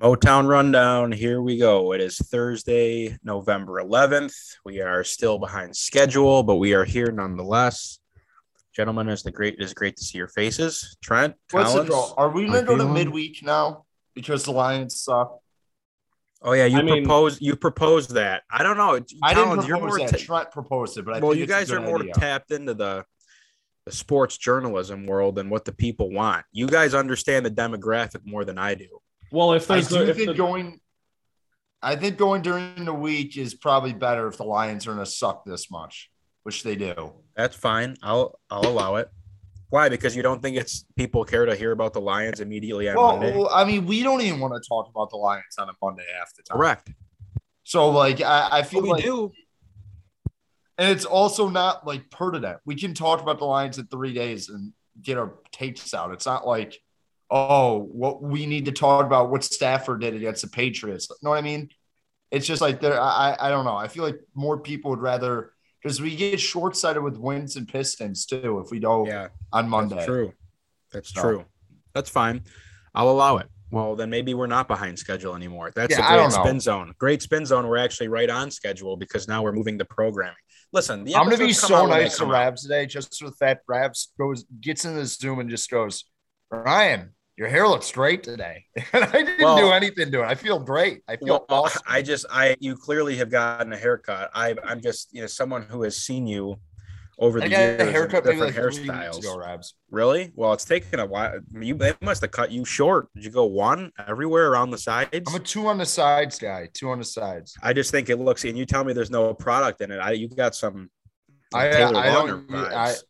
Motown Rundown. Here we go. It is Thursday, November 11th. We are still behind schedule, but we are here nonetheless. Gentlemen, it's the great. It is great to see your faces. Trent, What's the Collins. draw? Are we How gonna go to midweek now because the Lions suck? Oh yeah, you I mean- proposed. You proposed that. I don't know. I Collins, didn't you're propose more that. ta- Trent proposed it, but I well, think you it's a guys are more idea. tapped into the the sports journalism world and what the people want. You guys understand the demographic more than I do. Well, if I do the, if think the, going. I think going during the week is probably better if the Lions are gonna suck this much, which they do. That's fine. I'll I'll allow it. Why? Because you don't think it's people care to hear about the Lions immediately on Monday. Well, I mean, we don't even want to talk about the Lions on a Monday half the time. Correct. So, like, I, I feel But we like, do. and it's also not like pertinent. We can talk about the Lions in three days and get our takes out. It's not like, oh, what we need to talk about what Stafford did against the Patriots. You know what I mean? It's just like there. I I don't know. I feel like more people would rather because we get short sighted with wins and Pistons too if we don't Yeah, on Monday. that's true. That's So. true. That's fine. I'll allow it. Well, then maybe we're not behind schedule anymore. That's Yeah, a great spin zone. Great spin zone. We're actually right on schedule because now we're moving the programming. Listen, the I'm gonna be so out when they nice to. Rabs today, just for the fact Rabs goes gets in the Zoom and just goes, Ryan, your hair looks great today. And I didn't Well- do anything to it. I feel great. I feel Well, awesome. I just, I, you clearly have gotten a haircut. I, I'm just, you know, someone who has seen you over the I years, a haircut maybe like different three weeks hairstyles. ago, Rabs. Really? Well, it's taken a while. You they must have cut you short. Did you go one everywhere around the sides? I'm a two on the sides guy. Two on the sides. I just think it looks, and you tell me there's no product in it. I you got some. I Taylor I don't. vibes.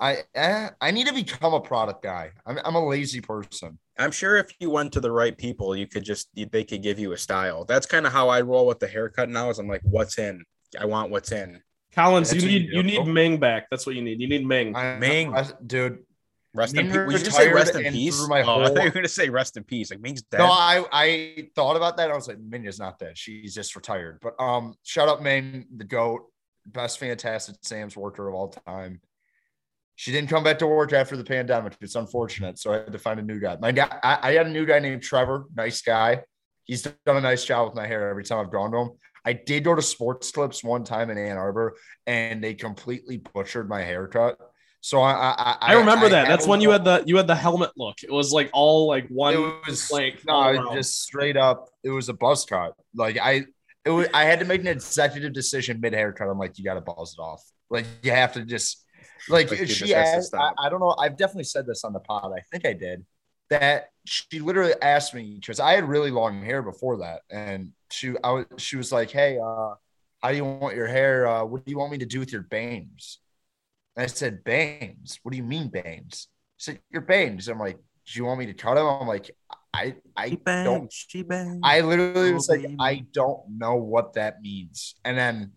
I I eh, I need to become a product guy. I'm I'm a lazy person. I'm sure if you went to the right people, you could just they could give you a style. That's kind of how I roll with the haircut now. Is I'm like, what's in? I want what's in. Collins, you That's what need you you need Ming back. That's what you need. You need Ming. I, Ming. I- dude. Rest in peace. Would you just say rest in peace? threw my oh, I thought you were gonna say rest in peace. Like Ming's dead. No, I I thought about that. I was like, Minya's not dead. She's just retired. But um, shout out Ming, the goat, best fantastic Sam's worker of all time. She didn't come back to work after the pandemic. It's unfortunate, so I had to find a new guy. My guy, I, I had a new guy named Trevor. Nice guy. He's done a nice job with my hair every time I've gone to him. I did go to Sports Clips one time in Ann Arbor, and they completely butchered my haircut. So I I, I remember that. That's when you had the you had the helmet look. It was like all like one it was like no, it just straight up. It was a buzz cut. Like I, it was. I had to make an executive decision mid haircut. I'm like, you got to buzz it off. Like you have to just like, Like, she just has to asked. I. I don't know. I've definitely said this on the pod. I think I did. That she literally asked me because I had really long hair before that, and she I was she was like, hey, uh, how do you want your hair? Uh, what do you want me to do with your bangs? And I said, bangs. What do you mean bangs? She said, your bangs. I'm like, do you want me to cut them? I'm like, I I She don't. bangs. She bangs. I literally was like. I don't know what that means. And then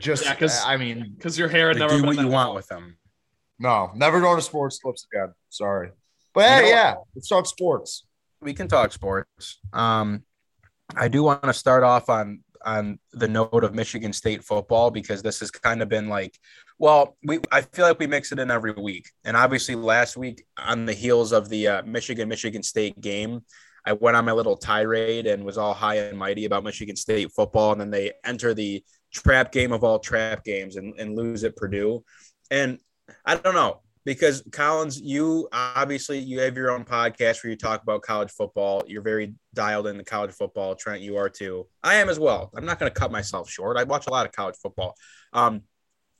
just, Yeah, 'cause- I mean, because your hair had Like, never do been what you want with them. no, never going to sports clips again. Sorry. But You know- yeah, let's talk sports. we can talk sports. Um, I do want to start off on on the note of Michigan State football because this has kind of been like, well, we I feel like we mix it in every week, and obviously last week on the heels of the uh, Michigan Michigan State game, I went on my little tirade and was all high and mighty about Michigan State football, and then they enter the trap game of all trap games and, and lose at Purdue, and I don't know because Collins, you obviously you have your own podcast where you talk about college football. You're very dialed into college football. Trent, you are too. I am as well. I'm not going to cut myself short. I watch a lot of college football. Um,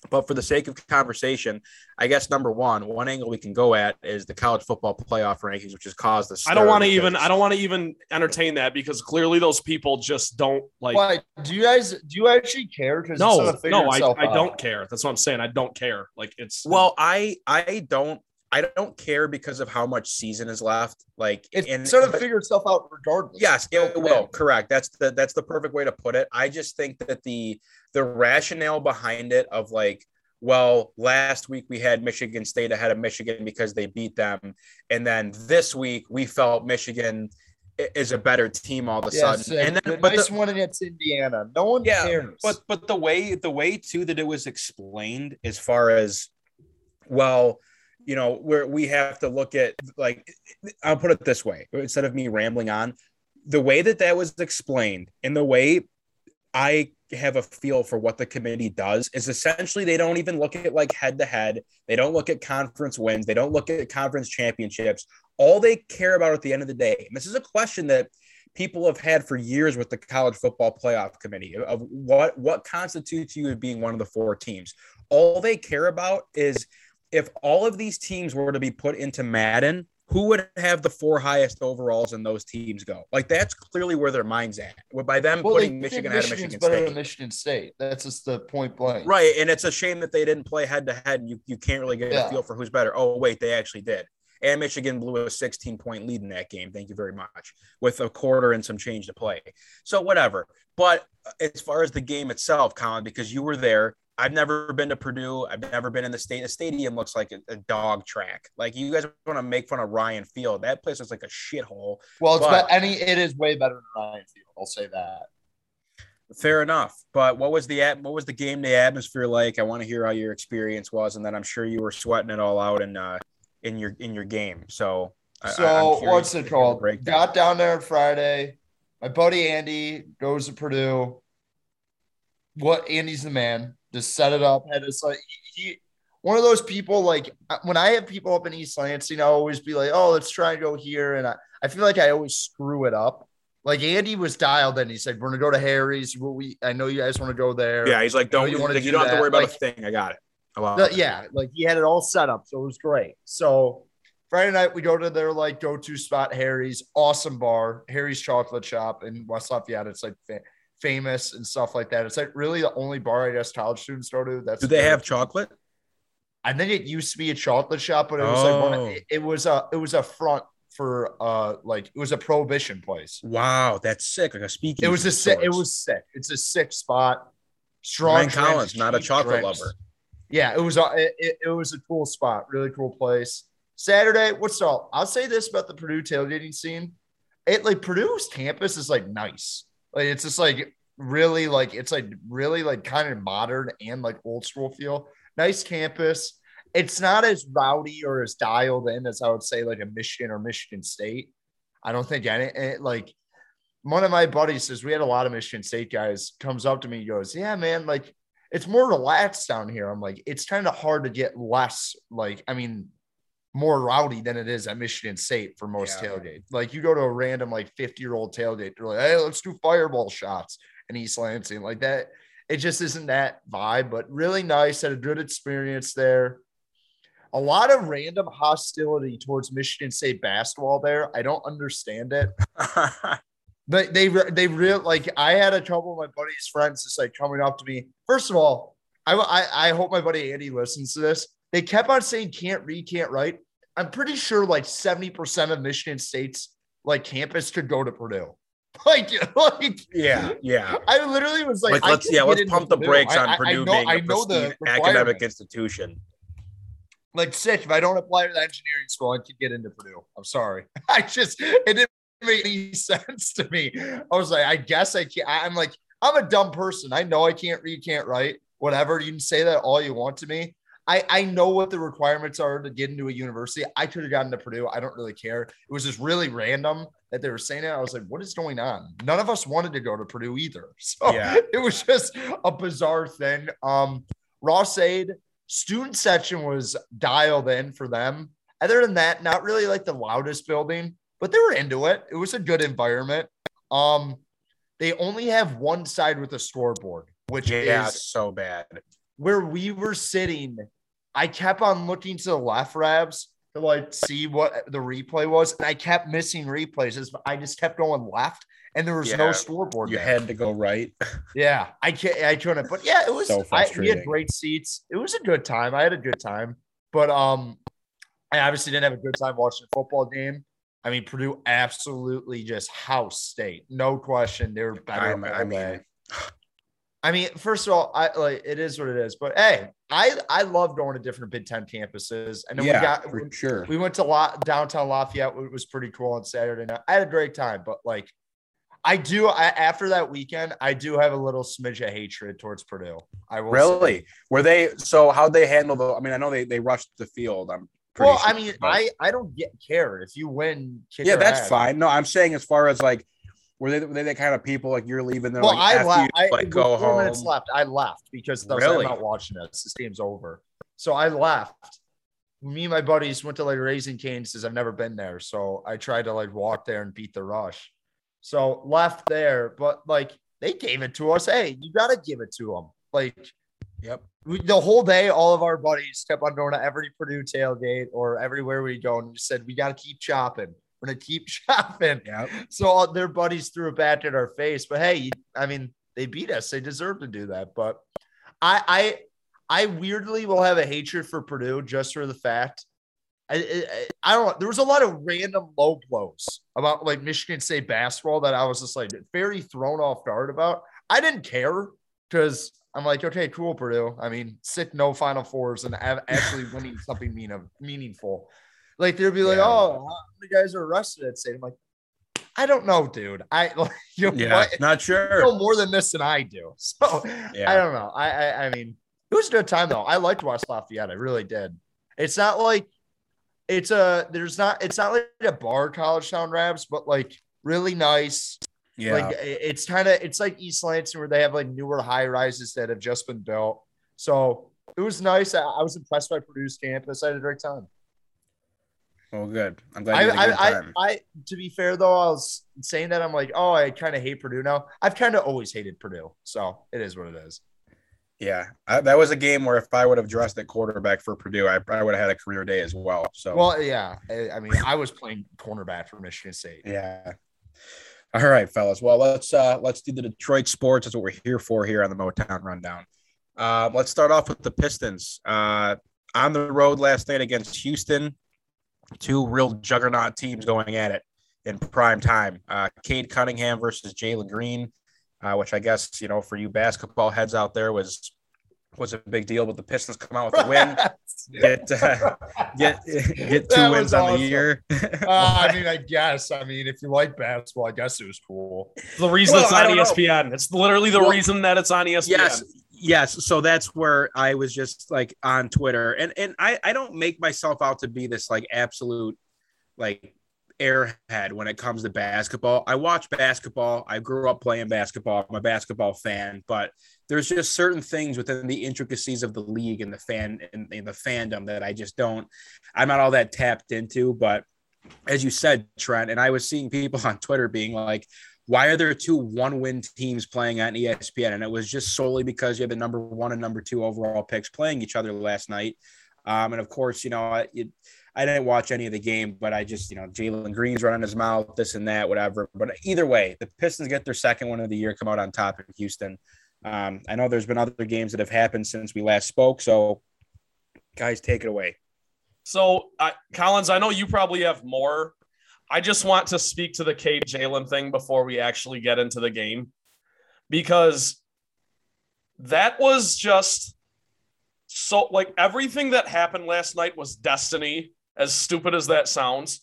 but for the sake of conversation, I guess number one, one angle we can go at is the college football playoff rankings, which has caused the. I don't want to even I don't want to even entertain that because clearly those people just don't like Why do you guys do you actually care? Because no no I, I don't care. That's what I'm saying. I don't care. Like it's Well, I I don't I don't care because of how much season is left. Like, It's and- sort of figure itself out regardless. Yes, it will. Correct. That's the that's the perfect way to put it. I just think that the the rationale behind it of like, well, last week we had Michigan State ahead of Michigan because they beat them, and then this week we felt Michigan is a better team all of a Yes, sudden. And the then, but nice the, one against Indiana. No one Yeah, cares. but but the way the way too that it was explained as far as well you know, where we have to look at like I'll put it this way instead of me rambling on, the way that that was explained and the way I have a feel for what the committee does is essentially they don't even look at like head to head. They don't look at conference wins. They don't look at conference championships. All they care about at the end of the day, and this is a question that people have had for years with the college football playoff committee of what what constitutes you as being one of the four teams. All they care about is if all of these teams were to be put into Madden, who would have the four highest overalls in those teams go? Like that's clearly where their mind's at. By them Well, putting Michigan ahead of Michigan State. than Michigan State. That's just the point blank. Right. And it's a shame that they didn't play head to head. You you can't really get Yeah. a feel for who's better. Oh, wait, they actually did. And Michigan blew a 16 point lead in that game. Thank you very much. With a quarter and some change to play. So whatever. But uh, as far as the game itself, Colin, because you were there, I've never been to Purdue. I've never been in the state. The stadium looks like a, a dog track. Like you guys want to make fun of Ryan Field. That place is like a shithole. Well, it's But- any it is way better than Ryan Field. I'll say that. Fair enough. But what was the at- what was the game day atmosphere like? I want to hear how your experience was, and then I'm sure you were sweating it all out in uh in your in your game. So I- I- So what's it the called? Got down there on Friday. My buddy Andy goes to Purdue. What Andy's the man. Just set it up. Had this like he, one of those people like uh, when I have people up in East Lansing, I always be like, oh, let's try and go here. And I, I feel like I always screw it up. Like Andy was dialed in. He said, We're gonna go to Harry's. We I know you guys want to go there. Yeah, he's like, don't you you, wanna you do don't have to worry about Like- a thing. I got it. The- yeah, like he had it all set up, so it was great. So Friday night we go to their like go-to spot, Harry's, awesome bar, Harry's Chocolate Shop in West Lafayette. It's like famous and stuff like that. It's like really the only bar I guess college students go to. That's Do they have chocolate? I think it used to be a chocolate shop, but it was like one. Oh. It, it was a it was a front for uh like it was a prohibition place. Wow, that's sick. Like a speakeasy. It was a sick. It was sick. It's a sick spot. Strong. Ryan drinks, Collins, not a chocolate drinks. lover. Yeah, it was a it, it- it was a cool spot, really cool place. Saturday, what's up? I'll say this about the Purdue tailgating scene. It like Purdue's campus is like nice. Like it's just like really like it's like really like kind of modern and like old school feel. Nice campus. It's not as rowdy or as dialed in as I would say like a Michigan or Michigan State. I don't think any it, like one of my buddies says we had a lot of Michigan State guys comes up to me and goes, Yeah, man, like it's more relaxed down here. I'm like, it's kind of hard to get less, like, I mean, more rowdy than it is at Michigan State for most Yeah. tailgate. Like, you go to a random, like, 50 year old tailgate, they're like, hey, let's do fireball shots in East Lansing. Like that, it just isn't that vibe, but really nice. Had a good experience there. A lot of random hostility towards Michigan State basketball there. I don't understand it. but they they real like I had a couple of my buddies' friends just like coming up to me. First of all, I I, I hope my buddy Andy listens to this. They kept on saying can't read, can't write. I'm pretty sure like 70% of Michigan State's like campus could go to Purdue. Like, like yeah, yeah. I literally was like, Like, let's yeah, let's pump the Purdue. brakes on I- Purdue I know, being I a know the academic institution. like sick. If I don't apply to the engineering school, I could get into Purdue. I'm sorry. I just it didn't make any sense to me. I was like, I guess I can't. I'm like, I'm a dumb person. I know I can't read, can't write, whatever. You can say that all you want to me. I, I know what the requirements are to get into a university. I could have gotten to Purdue. I don't really care. It was just really random that they were saying it. I was like, what is going on? None of us wanted to go to Purdue either. So Yeah. it was just a bizarre thing. Um, Ross-Ade student section was dialed in for them. Other than that, not really like the loudest building, but they were into it. It was a good environment. Um, they only have one side with a scoreboard, which Yeah, is so bad. where we were sitting. I kept on looking to the left, Rabs, to like see what the replay was, and I kept missing replays. I just kept going left, and there was no scoreboard. You there. had to go right. Yeah, I can't. I couldn't. But yeah, it was. So I, we had great seats. It was a good time. I had a good time. But um, I obviously didn't have a good time watching the football game. I mean, Purdue absolutely just house state, no question. They were better. I mean. I mean, first of all, I like it is what it is. But hey, I I love going to different Big Ten campuses. And then yeah, we got for sure. we went to La- downtown Lafayette. It was pretty cool on Saturday night. I had a great time, but like, I do. I, after that weekend, I do have a little smidge of hatred towards Purdue. I will say. Really? Were they so how'd they handle the I mean, I know they they rushed the field. I'm pretty Well, I mean, I I don't get care if you win. kick yeah, that's ass. fine. No, I'm saying as far as like, were they were they the kind of people like you're leaving there Well, like I left. you, I, like with go four home? minutes left. I left because I was like, Really? I'm not watching this. This game's over. So I left. Me and my buddies went to like Raising Cane's because I've never been there. So I tried to like walk there and beat the rush. So left there, but like they gave it to us. Hey, you got to give it to them. Like Yep. we, the whole day, all of our buddies kept on going to every Purdue tailgate or everywhere we go and just said, we got to keep chopping. We're to keep chopping. Yep. So all their buddies threw it back in our face. But hey, I mean, they beat us. They deserve to do that. But I, I, I weirdly will have a hatred for Purdue just for the fact. I, I, I don't know. There was a lot of random low blows about like Michigan State basketball that I was just like very thrown off guard about. I didn't care because I'm like, okay, cool, Purdue. I mean, sick no Final Fours and actually winning something mean meaningful. Like they'd be like, Yeah. oh, how many guys are arrested at state? I'm like, I don't know, dude. I like you know, Yeah. Not You sure. know more than this than I do. So Yeah. I don't know. I, I I mean, it was a good time though. I liked West Lafayette. I really did. It's not like it's a there's not it's not like a bar college town raps, but like really nice. Yeah. Like it's kind of it's like East Lansing where they have like newer high rises that have just been built. So it was nice. I, I was impressed by Purdue's campus. I had a great time. Well, good. I'm glad I, you had a good I, I. I, to be fair though, I was saying that I'm like, oh, I kind of hate Purdue now. I've kind of always hated Purdue, so it is what it is. yeah. I, that was a game where if I would have dressed at quarterback for Purdue, I, I would have had a career day as well. So Well, yeah, I, I mean, I was playing cornerback for Michigan State. Yeah. All right, fellas. Well, let's uh let's do the Detroit sports. That's what we're here for here on the Motown Rundown. Uh, let's start off with the Pistons. Uh, on the road last night against Houston, two real juggernaut teams going at it in prime time. Uh, Cade Cunningham versus Jalen Green, uh, which I guess you know for you basketball heads out there was was a big deal. But the Pistons come out with a win, get uh, get get two wins was on the year. Uh, I mean, I guess. I mean, if you like basketball, I guess it was cool. The reason Well, it's on E don't know. ESPN. It's literally the Well, reason that it's on ESPN. Yes, yes. So that's where I was just like on Twitter, and and I I don't make myself out to be this like absolute like airhead when it comes to basketball. I watch basketball. I grew up playing basketball. I'm a basketball fan, but there's just certain things within the intricacies of the league and the fan and, and the fandom that I just don't. I'm not all that tapped into, but as you said, Trent, and I was seeing people on Twitter being like, why are there two one win teams playing on ESPN? And it was just solely because you had the number one and number two overall picks playing each other last night. Um, and of course, you know, I, didn't watch any of the game, but I just, you know, Jalen Green's running his mouth, this and that, whatever. But either way, the Pistons get their second one of the year, come out on top in Houston. Um, I know there's been other games that have happened since we last spoke. So, guys, take it away. So, I, Collins, I know you probably have more. I just want to speak to the Cade Jalen thing before we actually get into the game because that was just so like everything that happened last night was destiny, as stupid as that sounds.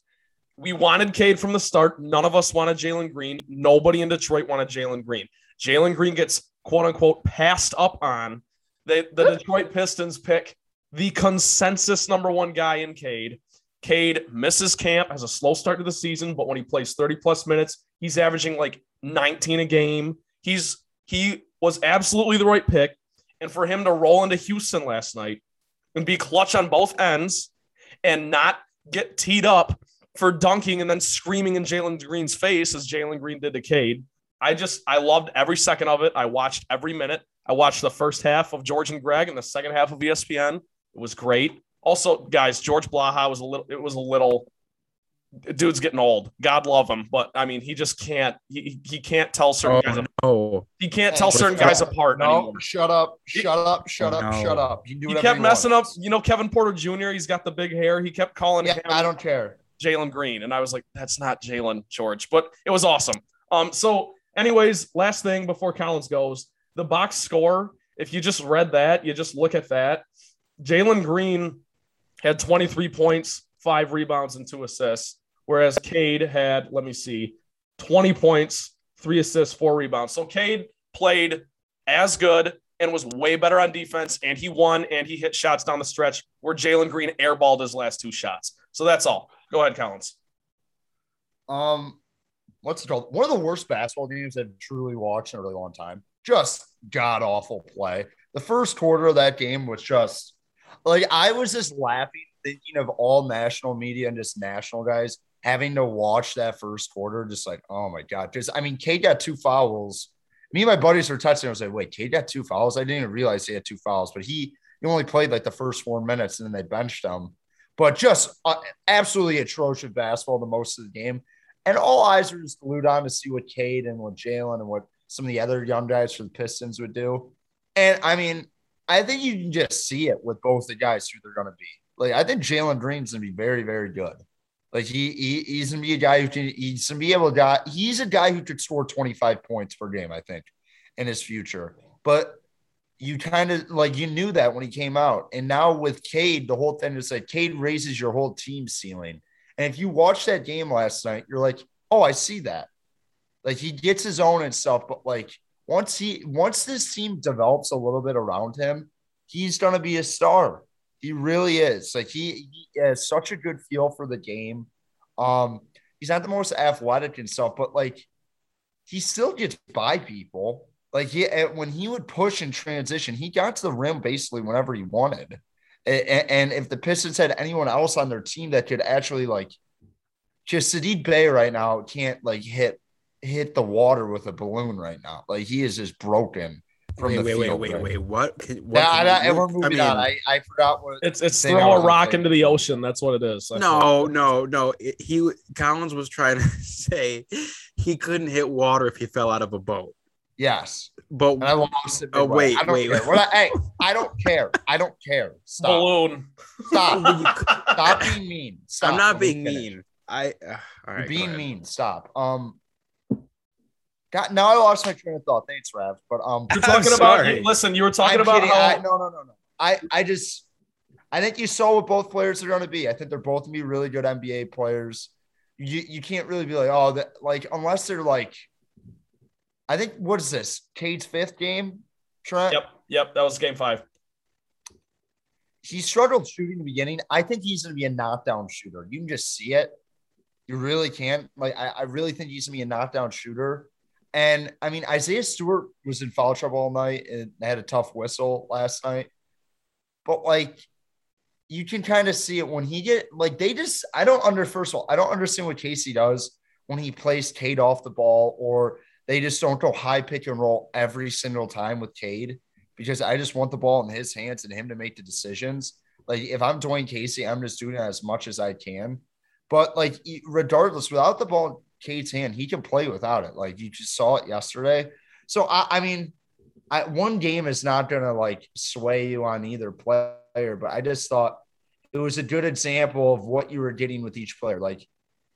We wanted Cade from the start. None of us wanted Jalen Green. Nobody in Detroit wanted Jalen Green. Jalen Green gets quote unquote passed up on. They, the Detroit Pistons pick the consensus number one guy in Cade. Cade misses camp, has a slow start to the season, but when he plays 30 plus minutes, he's averaging like 19 a game. He's he was absolutely the right pick. And for him to roll into Houston last night and be clutch on both ends and not get teed up for dunking and then screaming in Jalen Green's face as Jalen Green did to Cade. I just I loved every second of it. I watched every minute. I watched the first half of George and Greg and the second half of ESPN. It was great. Also, guys, George Blaha was a little. It was a little. Dude's getting old. God love him, but I mean, he just can't. He, he can't tell certain guys. Oh, no. He can't tell Oh, certain no. guys apart No, anymore. shut up, shut up, shut Oh, up, no. shut up. You can do He kept you messing want. up. You know, Kevin Porter Jr. He's got the big hair. He kept calling Yeah, him I don't care. Jalen Green, and I was like, that's not Jalen George, but it was awesome. Um, so, anyways, last thing before Collins goes, the box score. If you just read that, you just look at that. Jalen Green had 23 points, five rebounds, and two assists, whereas Cade had, let me see, 20 points, three assists, four rebounds. So Cade played as good, and was way better on defense, and he won and he hit shots down the stretch where Jalen Green airballed his last two shots. So that's all. Go ahead, Collins. Um, what's it called? One of the worst basketball games I've truly watched in a really long time. Just god awful play. The first quarter of that game was just like I was just laughing, thinking of all national media and just national guys having to watch that first quarter, just like, oh my God. Because I mean, Cade got two fouls. Me and my buddies were touching. I was like, wait, Cade got two fouls. I didn't even realize he had two fouls, but he, he only played like the first four minutes and then they benched him. But just uh, absolutely atrocious basketball the most of the game. And all eyes were just glued on to see what Cade and what Jalen and what some of the other young guys for the Pistons would do. And I mean, I think you can just see it with both the guys who they're going to be. Like, I think Jalen Green's going to be very, very good. Like he, he he's gonna be a guy who can he's gonna be able to Die. he's a guy who could score 25 points per game, I think, in his future. But you kind of like you knew that when he came out. And now with Cade, the whole thing is like Cade raises your whole team ceiling. And if you watch that game last night, you're like, oh, I see that. Like he gets his own and stuff, but like once he once this team develops a little bit around him, he's gonna be a star. He really is. Like he, he has such a good feel for the game. Um, he's not the most athletic and stuff, but like he still gets by people. Like he when he would push and transition, he got to the rim basically whenever he wanted. And, and if the Pistons had anyone else on their team that could actually like just Saddiq Bey right now can't like hit hit the water with a balloon right now. Like he is just broken from wait, the wait, field. wait, right? wait, wait, what? Can, what Yeah, can I, we're moving I mean, on. I, I forgot what It's it's throw a rock into the ocean. That's what it is. That's No, what- no, no. It- He Collins was trying to say he couldn't hit water if he fell out of a boat. yes. But And I lost it. Oh, wait, I don't wait, care. wait. What I, hey, I don't care. I don't care. Stop. balloon. Stop. Stop being mean. Stop. I'm not being mean. I uh, all You're being mean. Stop. Um. God, now I lost my train of thought. Thanks, Rav. But um, You're talking I'm about. sorry. Listen, you were talking I'm about kidding. how. I, no, no, no, no. I, I just, I think you saw what both players are going to be. I think they're both going to be really good NBA players. You, you can't really be like, oh, that like unless they're like, I think what is this? Cade's fifth game, Trent. Yep, yep. That was game five. he struggled shooting in the beginning. I think he's going to be a knockdown shooter. You can just see it. You really can't. Like, I, I really think he's going to be a knockdown shooter. And I mean, Isaiah Stewart was in foul trouble all night and had a tough whistle last night. But like, you can kind of see it when he get like they just. I don't under first of all, I don't understand what Casey does when he plays Cade off the ball, or they just don't go high pick and roll every single time with Cade because I just want the ball in his hands and him to make the decisions. Like if I'm Dwane Casey, I'm just doing as much as I can. But like regardless, without the ball Cade's hand, he can play without it. Like you just saw it yesterday. So I, I mean, I, one game is not gonna like sway you on either player, but I just thought it was a good example of what you were getting with each player. Like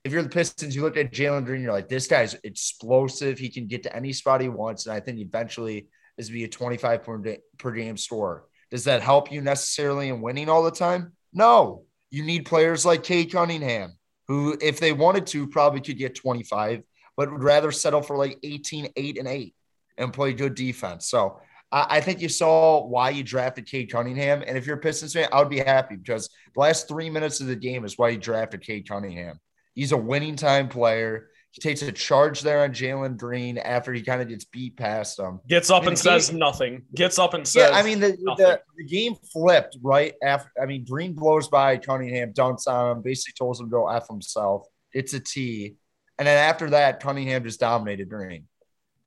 if you're the Pistons, you look at Jalen Green, you're like, this guy's explosive. He can get to any spot he wants, and I think eventually is be a 25 per, da- per game score. Does that help you necessarily in winning all the time? No. You need players like Cade Cunningham, who, if they wanted to, probably could get 25, but would rather settle for like 18, 8, and 8 and play good defense. So I, I think you saw why you drafted Cade Cunningham. And if you're a Pistons fan, I would be happy because the last three minutes of the game is why you drafted Cade Cunningham. He's a winning time player. He takes a charge there on Jalen Green after he kind of gets beat past him. Gets up And and says nothing. Gets up and says. Yeah, I mean the, the the game flipped right after. I mean, Green blows by Cunningham, dunks on him, basically tells him to go f himself. It's a T, and then after that, Cunningham just dominated Green.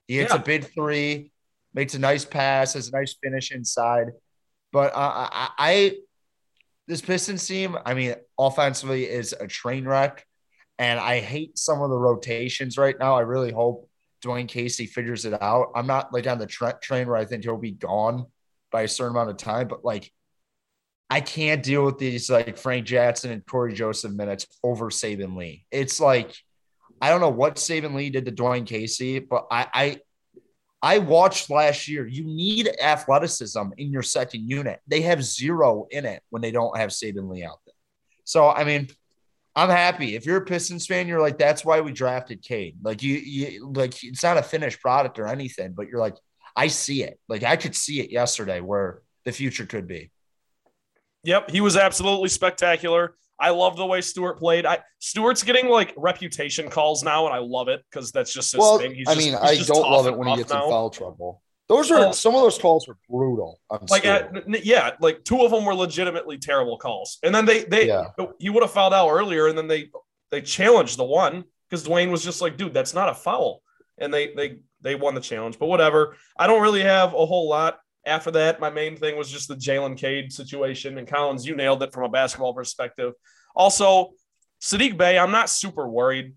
He hits Yeah. a big three, makes a nice pass, has a nice finish inside. But uh, I, I, this Pistons team, I mean, offensively is a train wreck, and I hate some of the rotations right now. I really hope Dwane Casey figures it out. I'm not like on the tra- train where I think he'll be gone by a certain amount of time, but like I can't deal with these like Frank Jackson and Cory Joseph minutes over Saben Lee. It's like I don't know what Saben Lee did to Dwane Casey, but I I I watched last year. You need athleticism in your second unit. They have zero in it when they don't have Saben Lee out there. So I mean, I'm happy. If you're a Pistons fan, you're like, that's why we drafted Cade. Like you, you like it's not a finished product or anything, but you're like, I see it. Like I could see it yesterday where the future could be. Yep, he was absolutely spectacular. I love the way Stewart played. I Stewart's getting like reputation calls now, and I love it because that's just his well, thing. He's I just- mean, I don't love it when he gets now. in foul trouble. Those are Well- some of those calls were brutal. Like, uh, yeah, like two of them were legitimately terrible calls, and then they they Yeah. he would have fouled out earlier, and then they they challenged the one because Dwane was just like, dude, that's not a foul, and they they they won the challenge. But whatever, I don't really have a whole lot after that. My main thing was just the Jalen Cade situation, and Collins, you nailed it from a basketball perspective. Also, Saddiq Bey, I'm not super worried,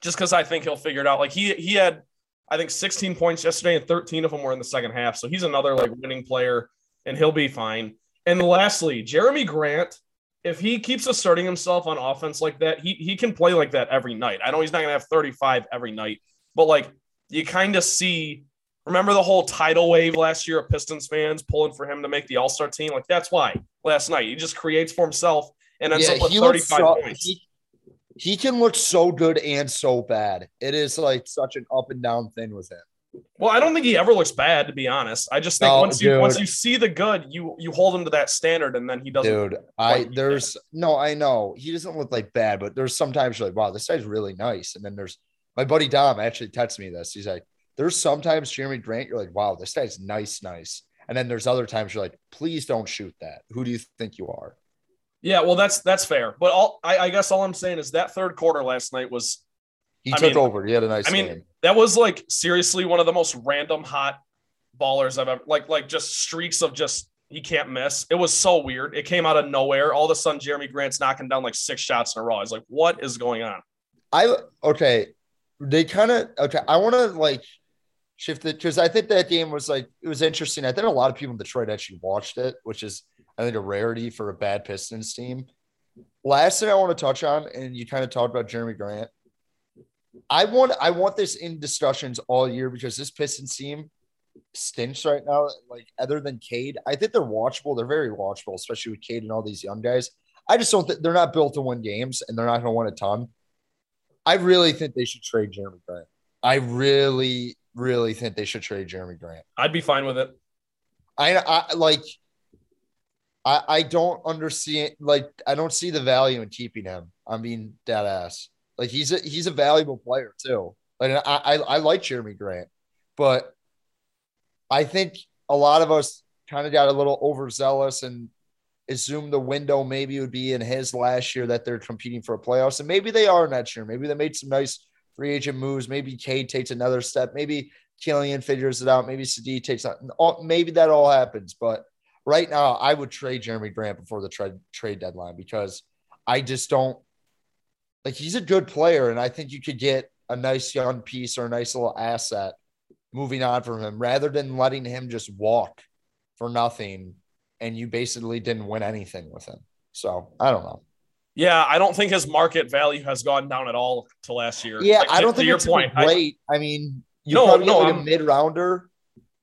just because I think he'll figure it out. Like he he had. I think 16 points yesterday, and 13 of them were in the second half. So he's another like winning player, and he'll be fine. And lastly, Jerami Grant, if he keeps asserting himself on offense like that, he he can play like that every night. I know he's not gonna have 35 every night, but like you kind of see. Remember the whole tidal wave last year of Pistons fans pulling for him to make the All Star team? Like that's why last night he just creates for himself and ends up with he 35 so- points. he- he can look so good and so bad. It is like such an up and down thing with him. Well, I don't think he ever looks bad, to be honest. I just think No, once you dude. once you see the good, you you hold him to that standard, and then he doesn't. Dude, I there's no, I know he doesn't look like bad, but there's sometimes you're like, wow, this guy's really nice. And then there's my buddy Dom actually texted me this. He's like, there's sometimes Jerami Grant, you're like, wow, this guy's nice, nice. And then there's other times you're like, please don't shoot that. Who do you think you are? Yeah, well, that's that's fair. But all I, I guess all I'm saying is that third quarter last night was He I took mean- over. He had a nice I mean, game. that was like seriously one of the most random hot ballers I've ever like like just streaks of just he can't miss. It was so weird. It came out of nowhere. All of a sudden, Jerami Grant's knocking down like six shots in a row. I was like, what is going on? I okay. They kind of okay. I want to like shift it because I think that game was like it was interesting. I think a lot of people in Detroit actually watched it, which is I think a rarity for a bad Pistons team. Last thing I want to touch on, and you kind of talked about Jerami Grant. I want I want this in discussions all year because this Pistons team stinks right now. Like other than Cade, I think they're watchable. They're very watchable, especially with Cade and all these young guys. I just don't think they're not built to win games, and they're not going to win a ton. I really think they should trade Jerami Grant. I really, really think they should trade Jerami Grant. I'd be fine with it. I, I like. I I don't understand. Like I don't see the value in keeping him. I mean, dead ass. Like he's a he's a valuable player too. Like I I, I like Jerami Grant, but I think a lot of us kind of got a little overzealous and assumed the window maybe would be in his last year that they're competing for a playoffs, and maybe they are next year. Maybe they made some nice free agent moves. Maybe Cade takes another step. Maybe Killian figures it out. Maybe Sadi takes out. Maybe that all happens. But right now, I would trade Jerami Grant before the trade trade deadline because I just don't like he's a good player, and I think you could get a nice young piece or a nice little asset moving on from him rather than letting him just walk for nothing and you basically didn't win anything with him. So I don't know. Yeah, I don't think his market value has gone down at all to last year. Yeah, Like, I don't to think your it's point. I- great. I, mean, you No, probably no, like a mid rounder.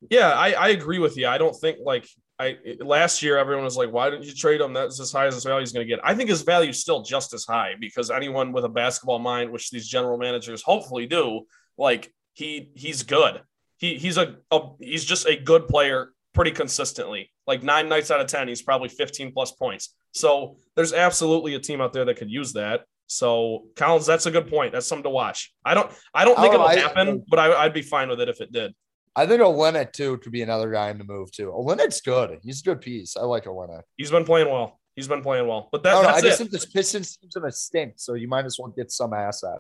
Yeah, I, I agree with you. I don't think like I last year everyone was like, why didn't you trade him? That's as high as his value is going to get. I think his value is still just as high because anyone with a basketball mind, which these general managers hopefully do, like he he's good. He he's a, a he's just a good player pretty consistently. Like nine nights out of ten, he's probably 15 plus points. So there's absolutely a team out there that could use that. So Collins, that's a good point. That's something to watch. I don't I don't think Oh, it'll I- happen, but I, I'd be fine with it if it did. I think Olynyk too could be another guy in the move too. Olynyk's good. He's a good piece. I like Olynyk. He's been playing well. He's been playing well. But I, that, oh, don't know, I just it. think this Pistons team's gonna stink, so you might as well get some asset.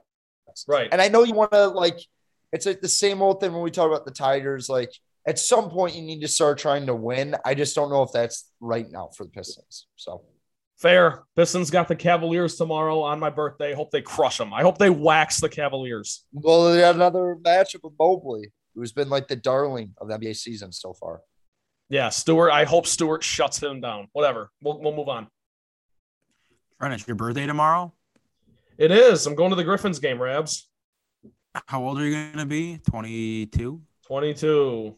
Right. And I know you want to like, it's like the same old thing when we talk about the Tigers. Like at some point, you need to start trying to win. I just don't know if that's right now for the Pistons. So Fair. Pistons got the Cavaliers tomorrow on my birthday. Hope they crush them. I hope they wax the Cavaliers. well, they got another matchup with Mobley, who's been like the darling of the NBA season so far. Yeah, Stewart. I hope Stewart shuts him down. Whatever. We'll, we'll move on. Trent, it's your birthday tomorrow. It is. I'm going to the Griffins game, Rabs. How old are you gonna be? 22? 22.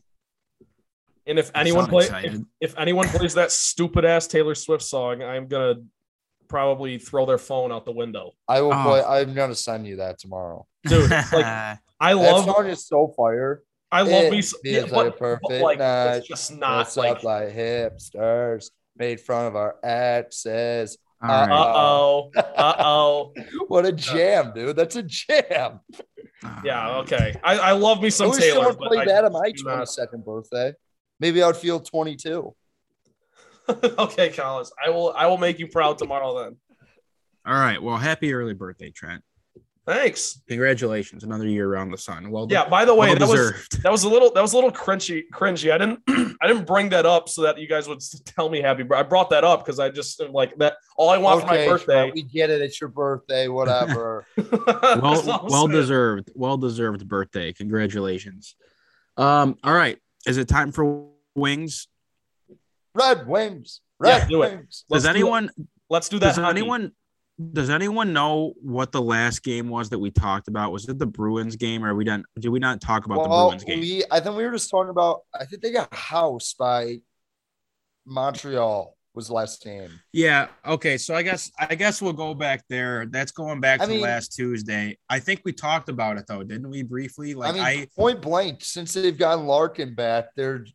And if anyone plays if, if anyone plays that stupid ass Taylor Swift song, I'm gonna probably throw their phone out the window. I will Oh. play. I'm gonna send you that tomorrow. Dude, like I That love song is so fire. I love It me. s- feels yeah, like a but- perfect but, like, night. It's just not What's like. up like hipsters made fun of our exes. All right. Uh oh. Uh oh. What a jam, dude. That's a jam. Yeah. Okay. I, I love me I some wish Taylor. someone but played I that on my do 22nd birthday. Maybe I'd feel 22. okay, Collins. I will. I will make you proud tomorrow. Then. All right. Well, happy early birthday, Trent. Thanks. Congratulations. Another year around the sun. Well, Yeah. By the way, well that was that was a little that was a little cringy. Cringy. I didn't I didn't bring that up so that you guys would tell me happy. But I brought that up because I just am like that. All I want for my birthday. We get it. It's your birthday, whatever. Well, well deserved. Well deserved birthday. Congratulations. Um. All right. Is it time for wings? Red Wings. Yeah, Red do it. Wings. Let's does do anyone Let's do that. does honey. anyone does anyone know what the last game was that we talked about? Was it the Bruins game, or we done? Did we not talk about the Bruins game? we, I think we were just talking about, I think they got housed by Montreal was last game. Yeah. Okay. So I guess I guess we'll go back there. That's going back I to mean- last Tuesday. I think we talked about it though, didn't we? Briefly. Like I mean, I, point blank, since they've gotten Larkin back, they're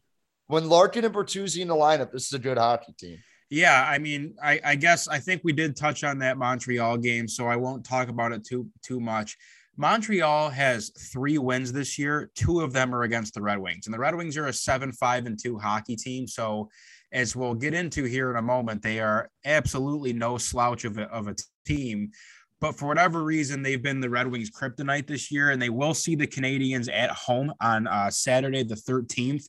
when Larkin and Bertuzzi in the lineup, this is a good hockey team. Yeah. I mean, I, I guess I think we did touch on that Montreal game, so I won't talk about it too too much. Montreal has three wins this year. Two of them are against the Red Wings, and the Red Wings are a seven five and two hockey team. So, as we'll get into here in a moment, they are absolutely no slouch of a, of a team. But for whatever reason, they've been the Red Wings kryptonite this year, and they will see the Canadiens at home on uh, Saturday, the 13th.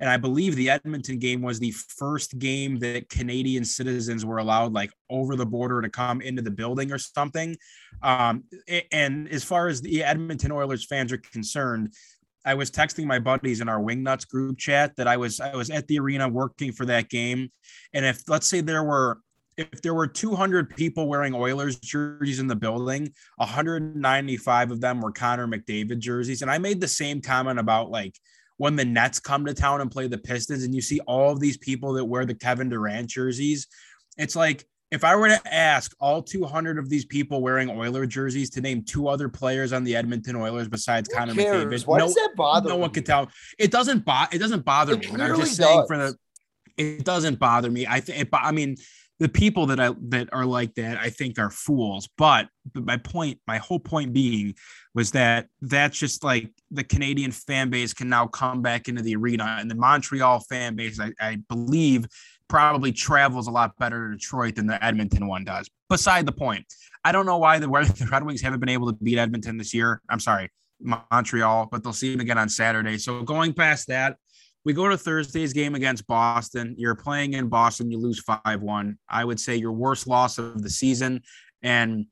And I believe the Edmonton game was the first game that Canadian citizens were allowed, like over the border, to come into the building or something. Um, and as far as the Edmonton Oilers fans are concerned, I was texting my buddies in our Wingnuts group chat that I was I was at the arena working for that game, and if let's say there were if there were 200 people wearing Oilers jerseys in the building, 195 of them were Connor McDavid jerseys. And I made the same comment about like when the Nets come to town and play the Pistons, and you see all of these people that wear the Kevin Durant jerseys. It's like if I were to ask all 200 of these people wearing Oiler jerseys to name two other players on the Edmonton Oilers besides Who Connor cares? McDavid, Why no, does that bother no one could tell. It doesn't bother. It doesn't bother It me. I'm just saying for the. It doesn't bother me. I think. I mean, the people that I that are like that, I think, are fools. But, but my point, my whole point being, was that that's just like the Canadian fan base can now come back into the arena, and the Montreal fan base, I, I believe, probably travels a lot better to Detroit than the Edmonton one does. Beside the point, I don't know why the, the Red Wings haven't been able to beat Edmonton this year. I'm sorry, Montreal, but they'll see them again on Saturday. So going past that, we go to Thursday's game against Boston. You're playing in Boston, you lose 5 1. I would say your worst loss of the season. And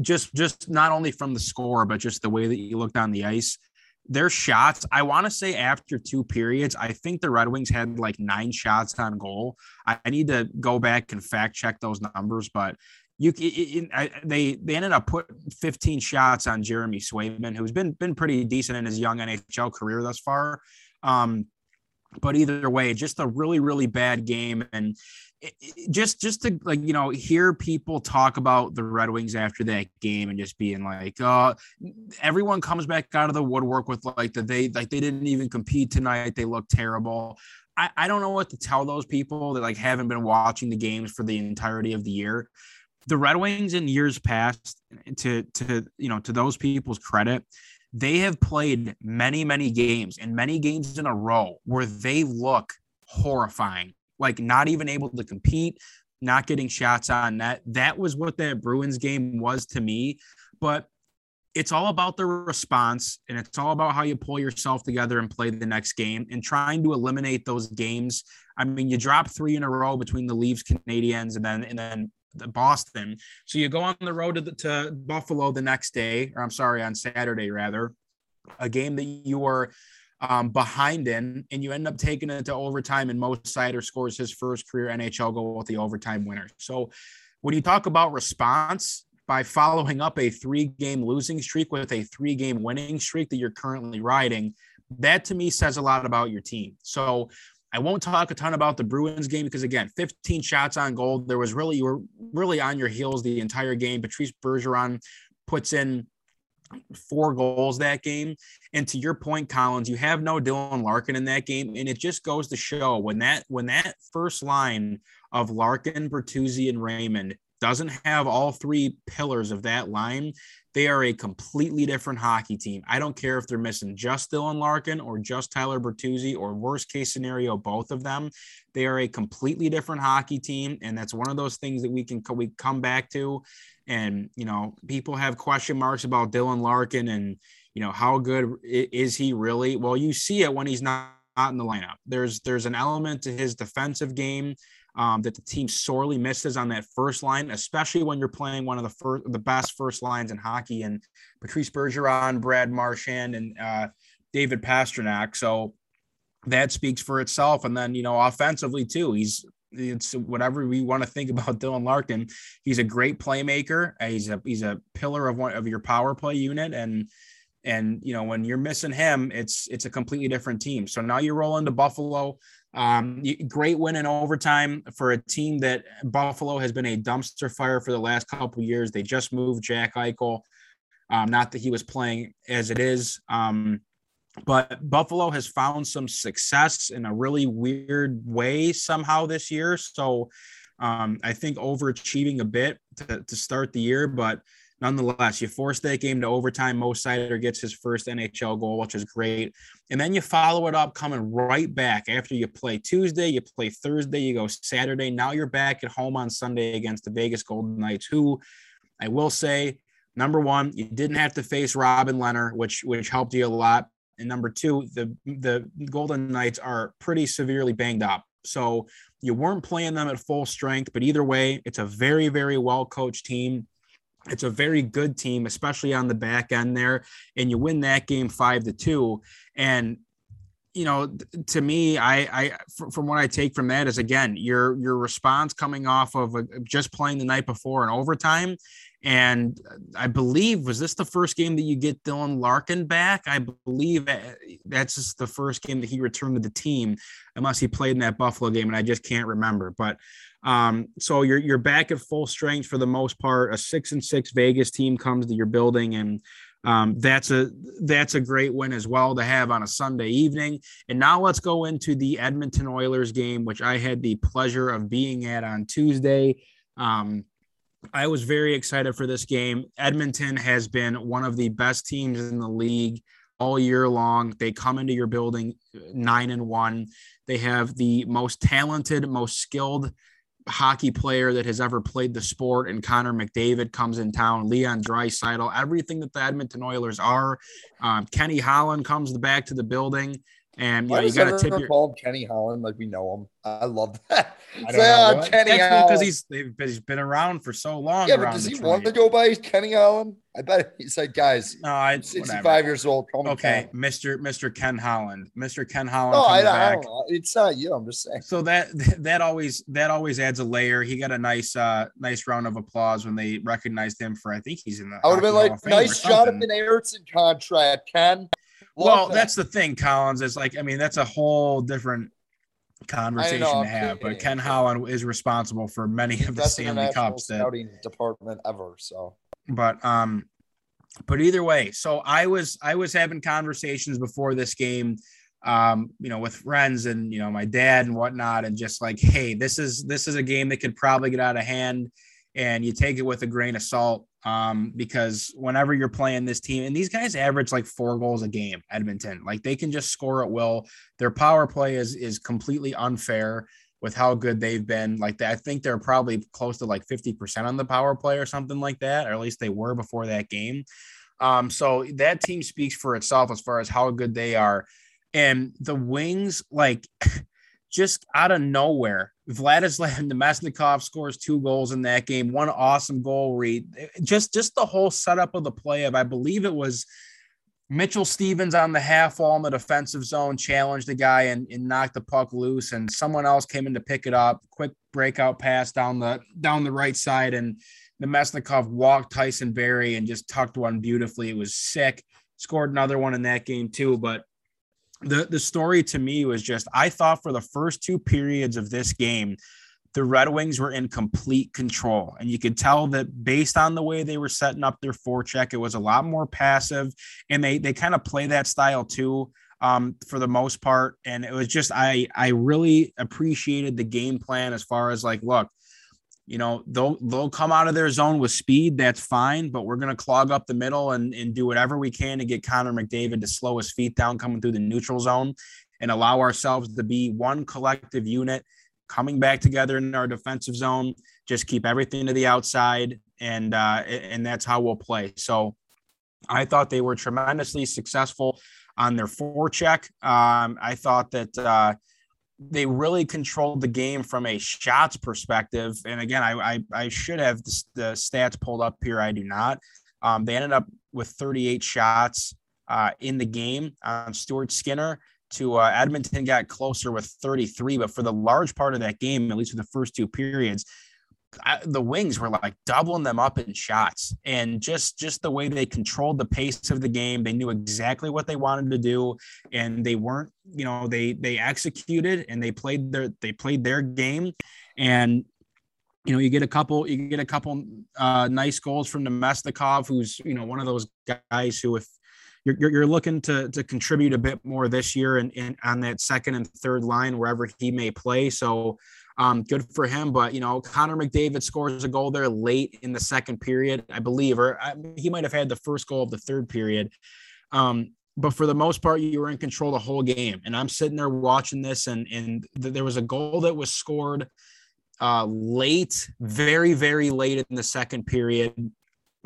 just just not only from the score, but just the way that you looked on the ice. Their shots, I want to say after two periods, I think the Red Wings had like nine shots on goal. I I need to go back and fact check those numbers, but you it, it, I, they they ended up putting 15 shots on Jeremy Swayman, who's been been pretty decent in his young NHL career thus far. Um, but either way, just a really really bad game, and just just to like you know hear people talk about the Red Wings after that game and just being like, uh, everyone comes back out of the woodwork with like that they like they didn't even compete tonight, they look terrible. I, I don't know what to tell those people that like haven't been watching the games for the entirety of the year. The Red Wings in years past, to to you know, to those people's credit, they have played many, many games and many games in a row where they look horrifying, like not even able to compete, not getting shots on net. That was what that Bruins game was to me. But it's all about the response and it's all about how you pull yourself together and play the next game and trying to eliminate those games. I mean, you drop three in a row between the Leafs, Canadiens, and then and then the Boston. So you go on the road to, the, to Buffalo the next day, or I'm sorry, on Saturday rather, a game that you were um, behind in, and you end up taking it to overtime. And Mo Seider scores his first career NHL goal with the overtime winner. So when you talk about response by following up a three-game losing streak with a three-game winning streak that you're currently riding, that to me says a lot about your team. So I won't talk a ton about the Bruins game because again, 15 shots on goal. There was really you were really on your heels the entire game. Patrice Bergeron puts in four goals that game. And to your point, Collins, you have no Dylan Larkin in that game, and it just goes to show when that when that first line of Larkin, Bertuzzi, and Raymond doesn't have all three pillars of that line, they are a completely different hockey team. I don't care if they're missing just Dylan Larkin or just Tyler Bertuzzi or worst case scenario, both of them. They are a completely different hockey team, and that's one of those things that we can we come back to. And you know, people have question marks about Dylan Larkin and you know how good is he really? Well, you see it when he's not, not in the lineup. There's there's an element to his defensive game um, that the team sorely misses on that first line, especially when you're playing one of the first, the best first lines in hockey, and Patrice Bergeron, Brad Marchand, and uh, David Pastrnak. So that speaks for itself. And then you know, offensively too, he's it's whatever we want to think about Dylan Larkin. He's a great playmaker. He's a he's a pillar of one of your power play unit, and and you know when you're missing him, it's it's a completely different team. So now you roll into Buffalo. Um, great win in overtime for a team that Buffalo has been a dumpster fire for the last couple years. They just moved Jack Eichel. Um, not that he was playing as it is, um, but Buffalo has found some success in a really weird way somehow this year. So um, I think overachieving a bit to, to start the year, but nonetheless, you force that game to overtime. Mo Seider gets his first NHL goal, which is great. And then you follow it up coming right back after you play Tuesday, you play Thursday, you go Saturday. Now you're back at home on Sunday against the Vegas Golden Knights, who I will say, number one, you didn't have to face Robin Lehner, which which helped you a lot. And number two, the the Golden Knights are pretty severely banged up. So you weren't playing them at full strength, but either way, it's a very, very well coached team it's a very good team, especially on the back end there. And you win that game five to two. And you know, to me, I, I, from what I take from that is again, your your response coming off of a, just playing the night before in overtime, and uh, I believe was this the first game that you get Dylan Larkin back? I believe that's just the first game that he returned to the team, unless he played in that Buffalo game, and I just can't remember. But um, so you're you're back at full strength for the most part. A six and six Vegas team comes to your building, and um, that's a that's a great win as well to have on a Sunday evening. And now let's go into the Edmonton Oilers game, which I had the pleasure of being at on Tuesday. Um, I was very excited for this game. Edmonton has been one of the best teams in the league all year long. They come into your building nine and one. They have the most talented, most skilled hockey player that has ever played the sport, and Connor McDavid comes in town. Leon Draisaitl, everything that the Edmonton Oilers are. Um, Kenny Holland comes back to the building. And you, know, you got to tip your called Kenny Holland like we know him. I love that. I don't know uh, Kenny because he's he's been around for so long. Yeah, but does he Detroit. want to go by Kenny Holland? I bet he's like, guys. No, I, 65 whatever. years old. okay, Mister Mister Ken Holland, Mister Ken Holland. No, I, I, don't know. It's not you. I'm just saying. So that that always that always adds a layer. He got a nice uh nice round of applause when they recognized him for. I think he's in the. I would have been like, nice Jonathan Ericsson contract, Ken well, that. that's the thing, Collins. Is like, I mean, that's a whole different conversation know, to have. But Ken Holland is responsible for many of the Stanley Cups that department ever. So, but um, but either way, so I was I was having conversations before this game, um, you know, with friends and you know my dad and whatnot, and just like, hey, this is this is a game that could probably get out of hand, and you take it with a grain of salt um, because whenever you're playing this team, and these guys average like four goals a game, Edmonton, like they can just score at will. Their power play is is completely unfair with how good they've been. Like I think they're probably close to like 50% on the power play or something like that, or at least they were before that game. Um, so that team speaks for itself as far as how good they are. And the wings, like just out of nowhere, Vladislav Namestnikov scores two goals in that game. One awesome goal read. Just just the whole setup of the play of I believe it was Mitchell Stephens on the half wall in the defensive zone challenged the guy and, and knocked the puck loose, and someone else came in to pick it up. Quick breakout pass down the down the right side, and Namestnikov walked Tyson Barrie and just tucked one beautifully. It was sick. Scored another one in that game too, but the the story to me was just I thought for the first two periods of this game the Red Wings were in complete control. And you could tell that based on the way they were setting up their forecheck, it was a lot more passive. And they they kind of play that style too um, for the most part. And it was just I I really appreciated the game plan as far as like, look, you know, they'll they'll come out of their zone with speed, that's fine, but we're gonna clog up the middle and, and do whatever we can to get Connor McDavid to slow his feet down coming through the neutral zone and allow ourselves to be one collective unit coming back together in our defensive zone. Just keep everything to the outside, and uh, and that's how we'll play. So, I thought they were tremendously successful on their forecheck. Um, I thought that uh, they really controlled the game from a shots perspective. And again, I I, I should have the, the, stats pulled up here. I do not. Um, they ended up with 38 shots uh, in the game on Stuart Skinner to uh, Edmonton got closer with 33, but for the large part of that game, at least for the first two periods, I, the Wings were like doubling them up in shots, and just just the way they controlled the pace of the game, they knew exactly what they wanted to do, and they weren't, you know, they they executed and they played their they played their game, and you know, you get a couple, you get a couple uh, nice goals from Namestnikov, who's you know one of those guys who, if you're, you're looking to to contribute a bit more this year and in, on that second and third line wherever he may play. So um, good for him. But you know, Connor McDavid scores a goal there late in the second period, I believe, or I, he might have had the first goal of the third period. Um, but for the most part, you were in control the whole game. And I'm sitting there watching this, and and th- there was a goal that was scored uh, late, very very late in the second period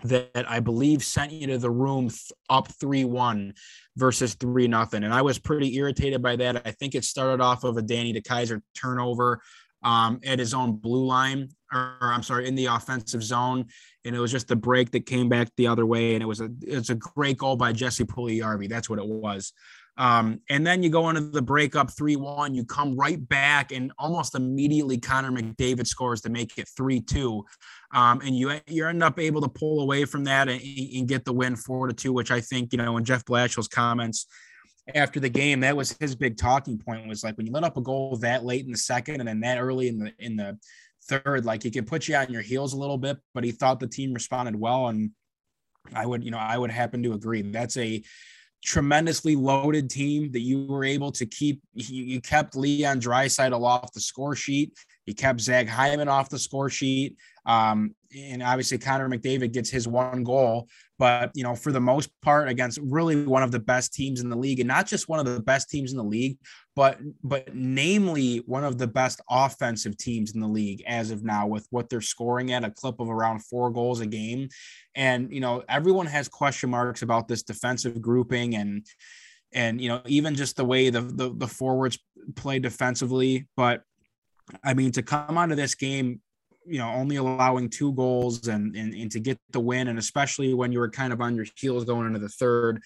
that I believe sent you to the room up 3 1 versus 3 nothing. And I was pretty irritated by that. I think it started off of a Danny DeKeyser turnover um, at his own blue line, or, or, I'm sorry, in the offensive zone. And it was just the break that came back the other way. And it was a it's a great goal by Jesse Puljujarvi. That's what it was. Um, and then you go into the breakup 3 1, you come right back, and almost immediately Connor McDavid scores to make it 3 2. Um, and you you end up able to pull away from that and, and get the win 4 to 2, which I think, you know, in Jeff Blashill's comments after the game, that was his big talking point was like when you let up a goal that late in the second and then that early in the in the third, like it could put you on your heels a little bit, but he thought the team responded well. And I would, you know, I would happen to agree. That's a tremendously loaded team that you were able to keep. You, kept Leon Draisaitl off the score sheet. You kept Zach Hyman off the score sheet. Um, and obviously Connor McDavid gets his one goal, but you know, for the most part, against really one of the best teams in the league, and not just one of the best teams in the league, but but namely one of the best offensive teams in the league as of now, with what they're scoring at a clip of around four goals a game. And you know, everyone has question marks about this defensive grouping and and you know, even just the way the the, the forwards play defensively, but I mean, to come onto this game you know only allowing two goals and, and and to get the win and especially when you were kind of on your heels going into the third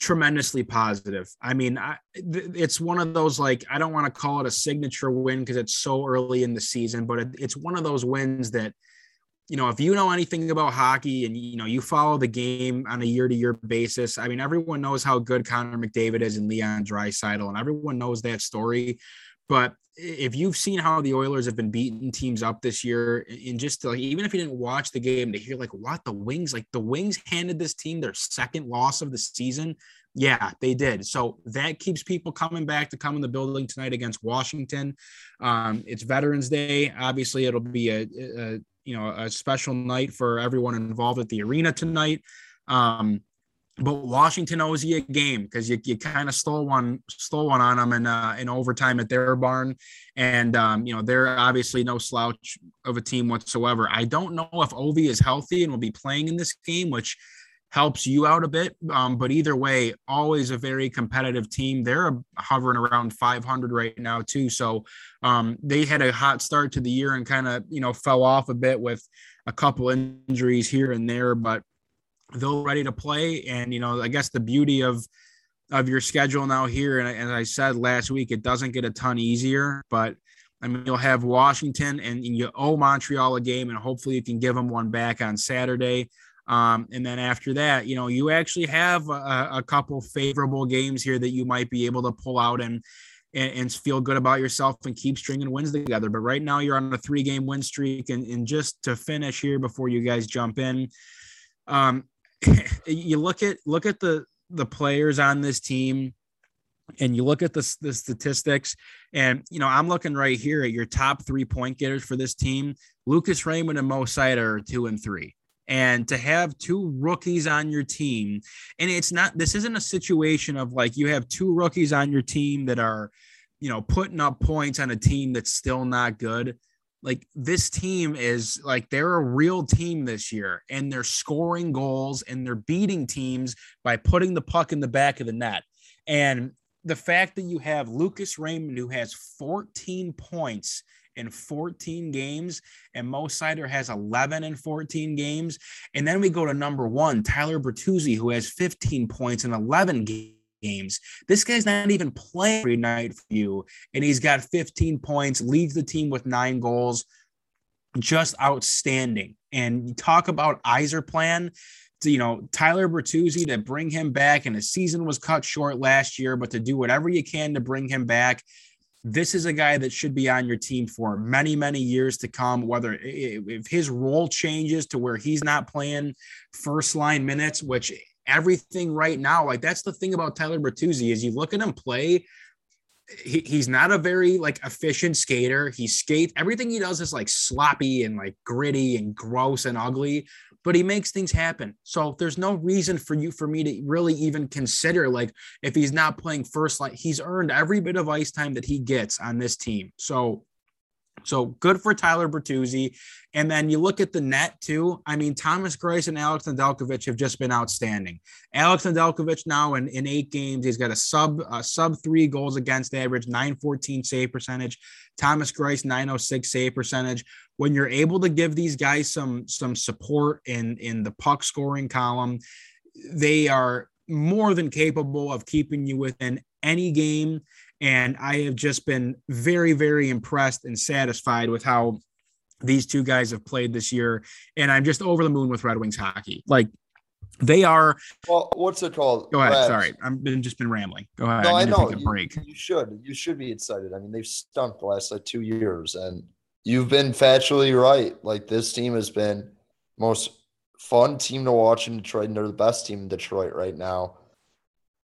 tremendously positive. I mean I, it's one of those like i don't want to call it a signature win because it's so early in the season but it, it's one of those wins that you know if you know anything about hockey and you know you follow the game on a year to year basis i mean everyone knows how good connor mcdavid is and leon draisaitl and everyone knows that story but if you've seen how the Oilers have been beating teams up this year, and just to, like even if you didn't watch the game, to hear like what the Wings like the Wings handed this team their second loss of the season. Yeah, they did. So that keeps people coming back to come in the building tonight against Washington. Um, it's Veterans Day. Obviously, it'll be a, a you know a special night for everyone involved at the arena tonight. Um, but Washington owes you a game because you, you kind of stole one stole one on them in uh, in overtime at their barn, and um, you know they're obviously no slouch of a team whatsoever. I don't know if Ovi is healthy and will be playing in this game, which helps you out a bit. Um, but either way, always a very competitive team. They're hovering around 500 right now too, so um, they had a hot start to the year and kind of you know fell off a bit with a couple injuries here and there, but they're ready to play. And you know, I guess the beauty of of your schedule now here, and as I said last week, it doesn't get a ton easier, but I mean, you'll have Washington and you owe Montreal a game, and hopefully you can give them one back on Saturday. Um, and then after that, you know, you actually have a, a, couple favorable games here that you might be able to pull out and and, and, feel good about yourself and keep stringing wins together. But right now you're on a three game win streak. And, and just to finish here before you guys jump in, um, you look at look at the the players on this team and you look at the, the statistics and you know i'm looking right here at your top three point getters for this team. Lucas raymond and mo Seider are two and three. And to have two rookies on your team and it's not this isn't a situation of like you have two rookies on your team that are you know putting up points on a team that's still not good like this team is like they're a real team this year and they're scoring goals and they're beating teams by putting the puck in the back of the net and the fact that you have Lucas Raymond who has 14 points in 14 games, and Mo Seider has 11 in 14 games. And then we go to number one, Tyler Bertuzzi, who has 15 points in 11 games. This guy's not even playing every night for you, and he's got 15 points, leads the team with nine goals. Just outstanding. And you talk about Yzerplan you know, Tyler Bertuzzi to bring him back, and his season was cut short last year, but to do whatever you can to bring him back this is a guy that should be on your team for many, many years to come. Whether if his role changes to where he's not playing first line minutes, which everything right now, like that's the thing about Tyler Bertuzzi is you look at him play. He, he's not a very like efficient skater. He skates everything he does is like sloppy and like gritty and gross and ugly but he makes things happen. So there's no reason for you for me to really even consider like if he's not playing first line, he's earned every bit of ice time that he gets on this team. So so good for Tyler Bertuzzi. And then you look at the net too. I mean, Thomas Greiss and Alex Nedeljkovic have just been outstanding. Alex Nedeljkovic now in, in eight games, he's got a sub a sub three goals against average, 914 save percentage. Thomas Greiss, 906 save percentage. When you're able to give these guys some some support in in the puck scoring column, they are more than capable of keeping you within any game and I have just been very, very impressed and satisfied with how these two guys have played this year. And I'm just over the moon with Red Wings hockey. Like they are. Well, what's it called? Go ahead. Reds. Sorry, I've been just been rambling. Go ahead. No, I, I know. You, break. you should. You should be excited. I mean, they've stunk the last like two years, and you've been factually right. Like this team has been most fun team to watch in Detroit, and they're the best team in Detroit right now.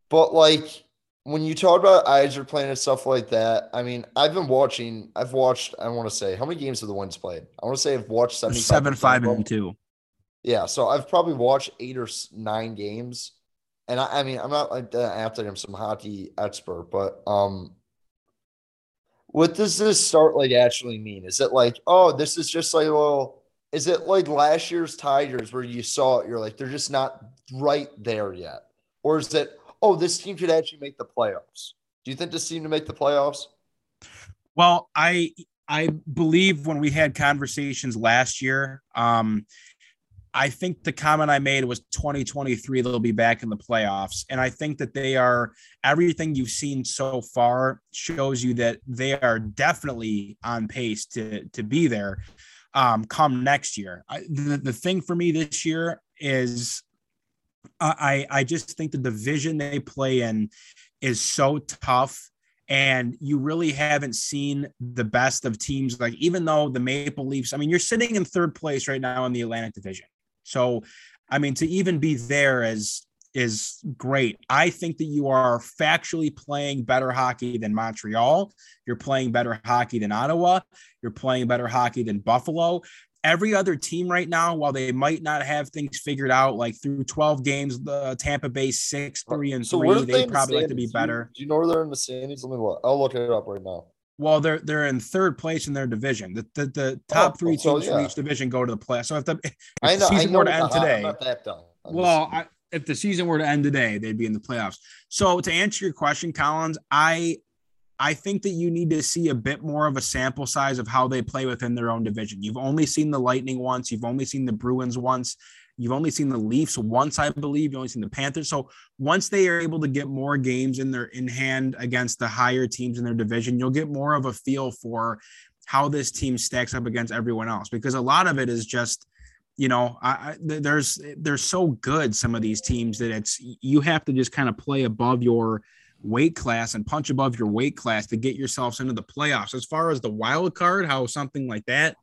But like when you talk about Yzerplan and stuff like that, I mean, I've been watching. I've watched. I want to say how many games have the Wings played? I want to say I've watched seven, seven, five, and two. Yeah, so I've probably watched eight or nine games, and I, I mean, I'm not like after I'm some hockey expert, but um, what does this start like actually mean? Is it like, oh, this is just like, well, is it like last year's Tigers where you saw it, you're like, they're just not right there yet, or is it? Oh, this team could actually make the playoffs. Do you think this team to make the playoffs? Well, I I believe when we had conversations last year, um, I think the comment I made was 2023 they'll be back in the playoffs, and I think that they are everything you've seen so far shows you that they are definitely on pace to to be there um, come next year. I, the, the thing for me this year is I I just think the division they play in is so tough and you really haven't seen the best of teams like even though the Maple Leafs I mean you're sitting in third place right now in the Atlantic division. So I mean to even be there is is great. I think that you are factually playing better hockey than Montreal. You're playing better hockey than Ottawa. You're playing better hockey than Buffalo every other team right now, while they might not have things figured out, like through 12 games, the Tampa Bay six, uh, three, and so three, they probably like to be better. Do you know where they're in the standings? Let me look. I'll look it up right now. Well, they're they're in third place in their division. The the, the oh, top oh, three so, teams yeah. from each division go to the play. So if the, if I know, the season were to end today, well, I, if the season were to end today, they'd be in the playoffs. So to answer your question, Collins, I I think that you need to see a bit more of a sample size of how they play within their own division. You've only seen the Lightning once, you've only seen the Bruins once, you've only seen the Leafs once, I believe. You've only seen the Panthers. So once they are able to get more games in their in hand against the higher teams in their division, you'll get more of a feel for how this team stacks up against everyone else. Because a lot of it is just you know, I, I, there's they're so good some of these teams that it's you have to just kind of play above your weight class and punch above your weight class to get yourselves into the playoffs. As far as the wild card, how something like that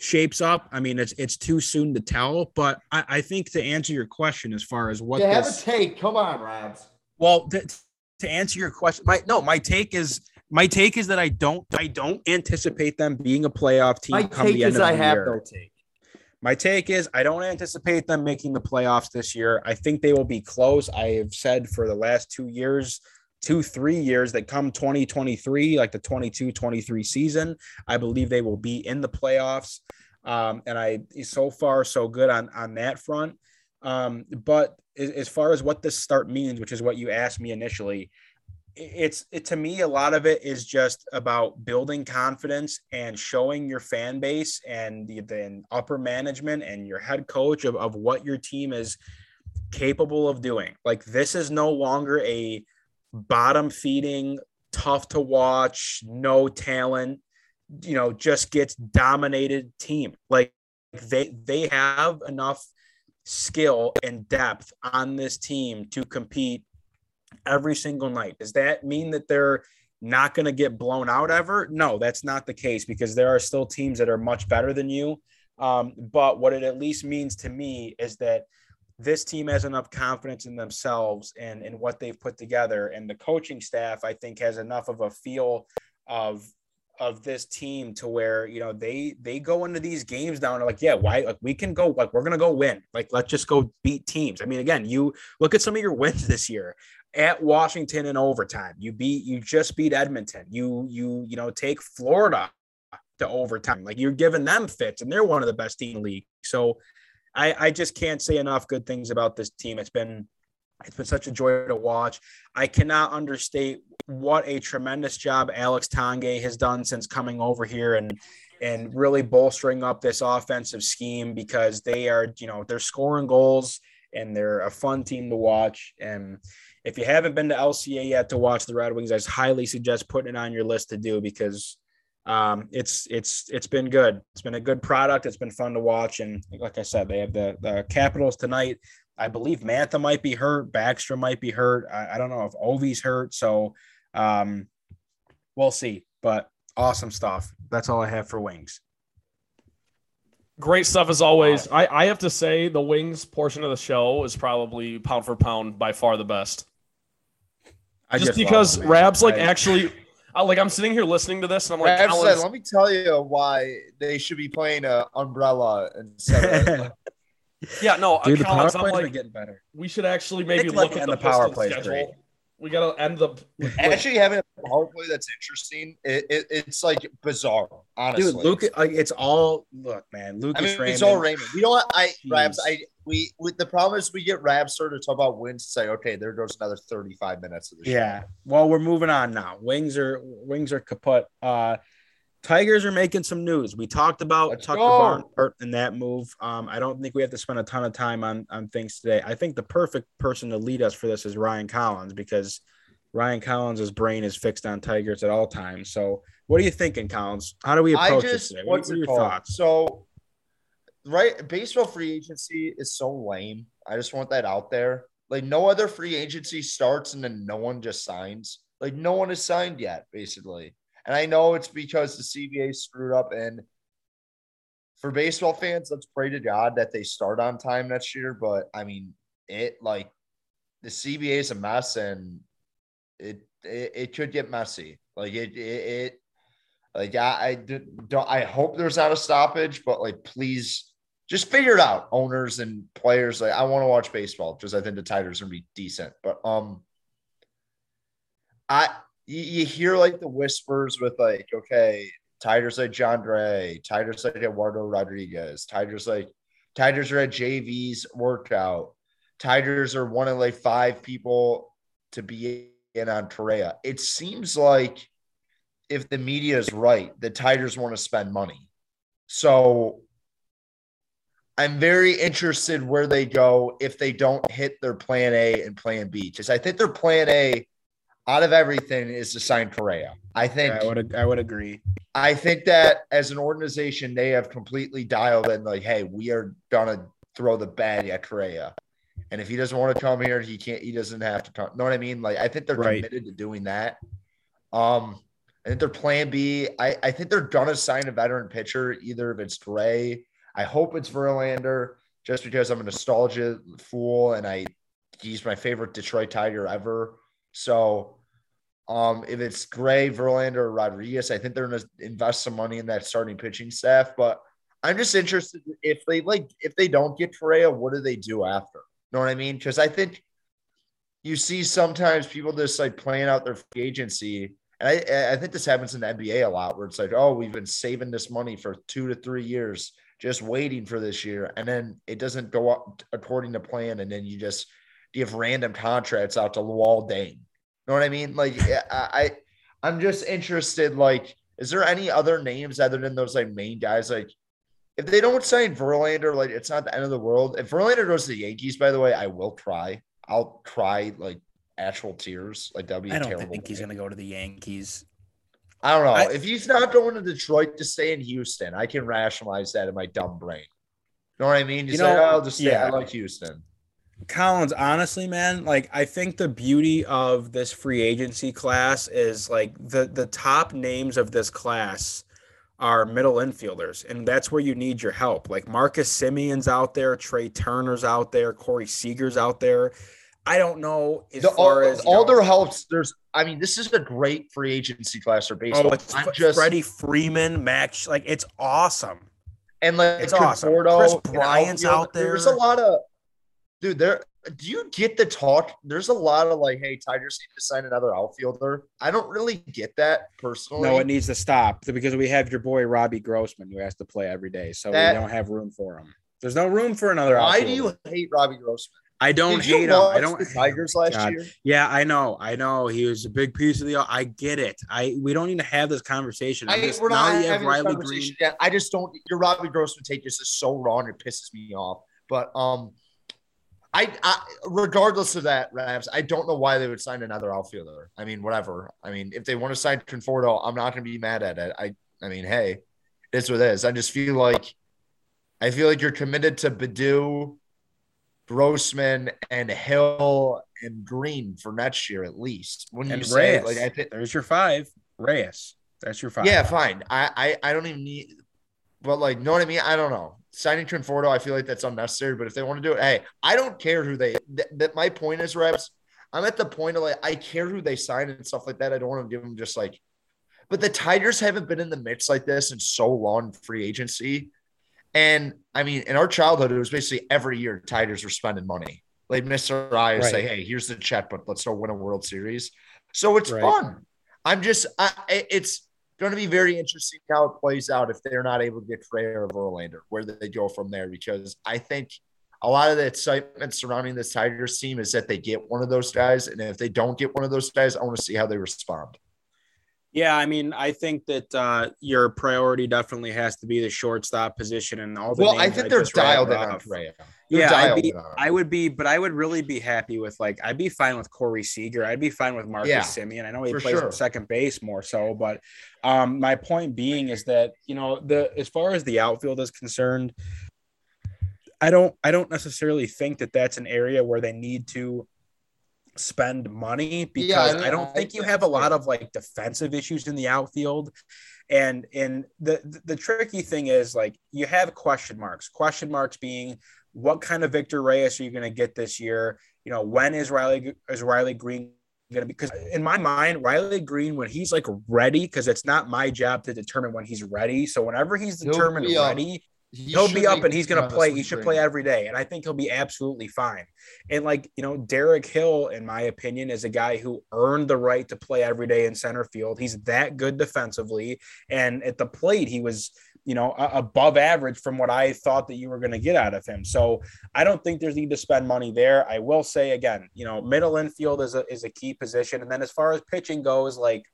shapes up, I mean, it's it's too soon to tell. But I, I think to answer your question, as far as what You have this, a take. Come on, Rabs. well, to, to answer your question, my no, my take is my take is that I don't I don't anticipate them being a playoff team. My come take the end is of I the have year. no take. My take is I don't anticipate them making the playoffs this year. I think they will be close. I have said for the last two years, two, three years that come 2023, like the 22 23 season, I believe they will be in the playoffs. Um, and I, so far, so good on, on that front. Um, but as, as far as what this start means, which is what you asked me initially, it's it to me a lot of it is just about building confidence and showing your fan base and the, the upper management and your head coach of, of what your team is capable of doing like this is no longer a bottom feeding tough to watch no talent you know just gets dominated team like they they have enough skill and depth on this team to compete every single night. Does that mean that they're not going to get blown out ever? No, that's not the case because there are still teams that are much better than you. Um, but what it at least means to me is that this team has enough confidence in themselves and in what they've put together, and the coaching staff I think has enough of a feel of of this team to where you know they they go into these games down like yeah why like we can go like we're gonna go win like let's just go beat teams i mean again you look at some of your wins this year at Washington in overtime. You beat you just beat Edmonton. You you you know take Florida to overtime. Like you're giving them fits, and they're one of the best team in the league. So I I just can't say enough good things about this team. It's been it's been such a joy to watch. I cannot understate what a tremendous job Alex Tanguay has done since coming over here and and really bolstering up this offensive scheme because they are, you know, they're scoring goals and they're a fun team to watch. And if you haven't been to LCA yet to watch the Red Wings, I highly suggest putting it on your list to do because um, it's it's it's been good. It's been a good product. It's been fun to watch, and like I said, they have the the Capitals tonight. I believe Mantha might be hurt. Backstrom might be hurt. I, I don't know if Ovi's hurt. So um, we'll see. But awesome stuff. That's all I have for Wings. Great stuff as always. I, I have to say the wings portion of the show is probably pound for pound by far the best. I just, love because. Rabs like I- actually, I, like I'm sitting here listening to this and I'm like, said, let me tell you why they should be playing a umbrella instead of yeah, no, uh, Dude, the power Collins, I'm plays like, are getting better. we should actually maybe look Ledger at the, the power play schedule. great. We gotta end the. actually having a power play that's interesting. It, it, it's like bizarre, honestly. Dude, Luke, like it's all look, man. Lucas I mean, Raymond. it's all Raymond. We don't. I Jeez. Rabs. I we with the problem is we get Rabster to talk about wins. To say, okay, there goes another thirty-five minutes of the show. Yeah. Well, we're moving on now. Wings are wings are kaput. Uh Tigers are making some news. We talked about Let's Tucker. Barnhart and that move. Um, I don't think we have to spend a ton of time on on things today. I think the perfect person to lead us for this is Ryan Collins because Ryan Collins' brain is fixed on Tigers at all times. So, what are you thinking, Collins? How do we approach this today? What, what's what are your called? thoughts? So, right, baseball free agency is so lame. I just want that out there. Like no other free agency starts and then no one just signs. Like no one is signed yet, basically. And I know it's because the CBA screwed up. And for baseball fans, let's pray to God that they start on time next year. But I mean, it like the CBA is a mess, and it it, it could get messy. Like it it. it like I don't. I hope there's not a stoppage, but like please, just figure it out, owners and players. Like I want to watch baseball because I think the Tigers are gonna be decent. But um, I you, you hear like the whispers with like okay, Tigers like Jon Gray, Tigers like Eduardo Rodriguez, Tigers like Tigers are at JV's workout. Tigers are one of like five people to be in on Correa. It seems like if the media is right, the Tigers want to spend money. So I'm very interested where they go if they don't hit their plan A and plan B. Because I think their plan A out of everything is to sign Correa. I think I would I would agree. I think that as an organization, they have completely dialed in like, hey, we are gonna throw the bag at Correa. And if he doesn't want to come here, he can't. He doesn't have to come. Know what I mean? Like I think they're Right. committed to doing that. Um, I think their plan B. I I think they're gonna sign a veteran pitcher. Either if it's Gray, I hope it's Verlander, just because I'm a nostalgia fool and I he's my favorite Detroit Tiger ever. So, um, if it's Gray, Verlander, or Rodriguez, I think they're gonna invest some money in that starting pitching staff. But I'm just interested if they like if they don't get Correa, what do they do after? You Know what I mean? Because I think you see sometimes people just like playing out their free agency. And I, I think this happens in the NBA a lot where it's like, oh, we've been saving this money for two to three years, just waiting for this year. And then it doesn't go up according to plan. And then you just give random contracts out to Luol Deng. You know what I mean? Like I, I I'm just interested, like, is there any other names other than those like main guys? Like if they don't sign Verlander, like it's not the end of the world. If Verlander goes to the Yankees, by the way, I will cry. I'll cry like actual tears. Like that'll be. I don't think he's going to go to the Yankees. I don't know. I- if he's not going to Detroit to stay in Houston, I can rationalize that in my dumb brain. You know what I mean? You, You say, know, oh, I'll just stay. I like Houston. Collins, honestly, man, like I think the beauty of this free agency class is like the the top names of this class are middle infielders, and that's where you need your help. Like Marcus Semien's out there, Trea Turner's out there, Corey Seager's out there. I don't know as The, far all, as all know- their helps. There's. I mean, this is a great free agency class for baseball. Oh, it's I'm F- just Freddie Freeman, Max. Like it's awesome. and like It's awesome. Conforto Chris and Bryant's outfield, out there. There's a lot of dude. There. Do you get the talk? There's a lot of like, hey, Tigers need to sign another outfielder. I don't really get that personally. No, it needs to stop because we have your boy Robbie Grossman who has to play every day, so That- we don't have room for him. There's no room for another. Why do you hate Robbie Grossman? I don't Did hate him. I don't. the Tigers last God. year. Yeah, I know. I know. He was a big piece of the. I get it. I we don't need to have this conversation. I'm I, just, we're not having this Riley conversation Greene. yet. I just don't. Your Robbie Grossman take this is so wrong. It pisses me off. But um, I, I regardless of that, Rabs, I don't know why they would sign another outfielder. I mean, whatever. I mean, if they want to sign Conforto, I'm not going to be mad at it. I, I mean, hey, it's what it is. I just feel like, I feel like you're committed to Badu, Grossman, and Hill and Greene for next year at least. When And you say Reyes. like, I think There's your five. Reyes. That's your five. yeah, fine. I, I I don't even need, but like, know what I mean? I don't know. Signing Conforto, I feel like that's unnecessary. But if they want to do it, hey, I don't care who they. That, that my point is, reps. I'm at the point of like, I care who they sign and stuff like that. I don't want to give them just like, but the Tigers haven't been in the mix like this in so long free agency. And I mean, in our childhood, it was basically every year Tigers were spending money. Like Mr. I would say, hey, here's the check, but let's go win a World Series. So it's Right. fun. I'm just, I, it's going to be very interesting how it plays out if they're not able to get Freya or Verlander, where they go from there. Because I think a lot of the excitement surrounding this Tigers team is that they get one of those guys, and if they don't get one of those guys, I want to see how they respond. Yeah, I mean, I think that uh, your priority definitely has to be the shortstop position and all the. Well, I think they're dialed in on Yeah, be, in on him. I would be, but I would really be happy with like I'd be fine with Corey Seager. I'd be fine with Marcus Yeah, Semien. I know he plays sure. second base more so, but um, my point being is that you know the as far as the outfield is concerned, I don't I don't necessarily think that that's an area where they need to spend money because mean, I don't I think you have a lot of like defensive issues in the outfield. And and the the- tricky thing is like you have question marks. Question marks being what kind of Victor Reyes are you going to get this year? You know, when is Riley is Riley Greene going to be? Because in my mind, Riley Greene when he's like ready, because it's not my job to determine when he's ready. So whenever he's determined up. ready, He he'll be up and he's going to play. He should play every day, and I think he'll be absolutely fine. And like you know, Derek Hill, in my opinion, is a guy who earned the right to play every day in center field. He's that good defensively, and at the plate, he was you know above average from what I thought that you were going to get out of him. So I don't think there's need to spend money there. I will say again, you know, middle infield is a is a key position, and then as far as pitching goes, like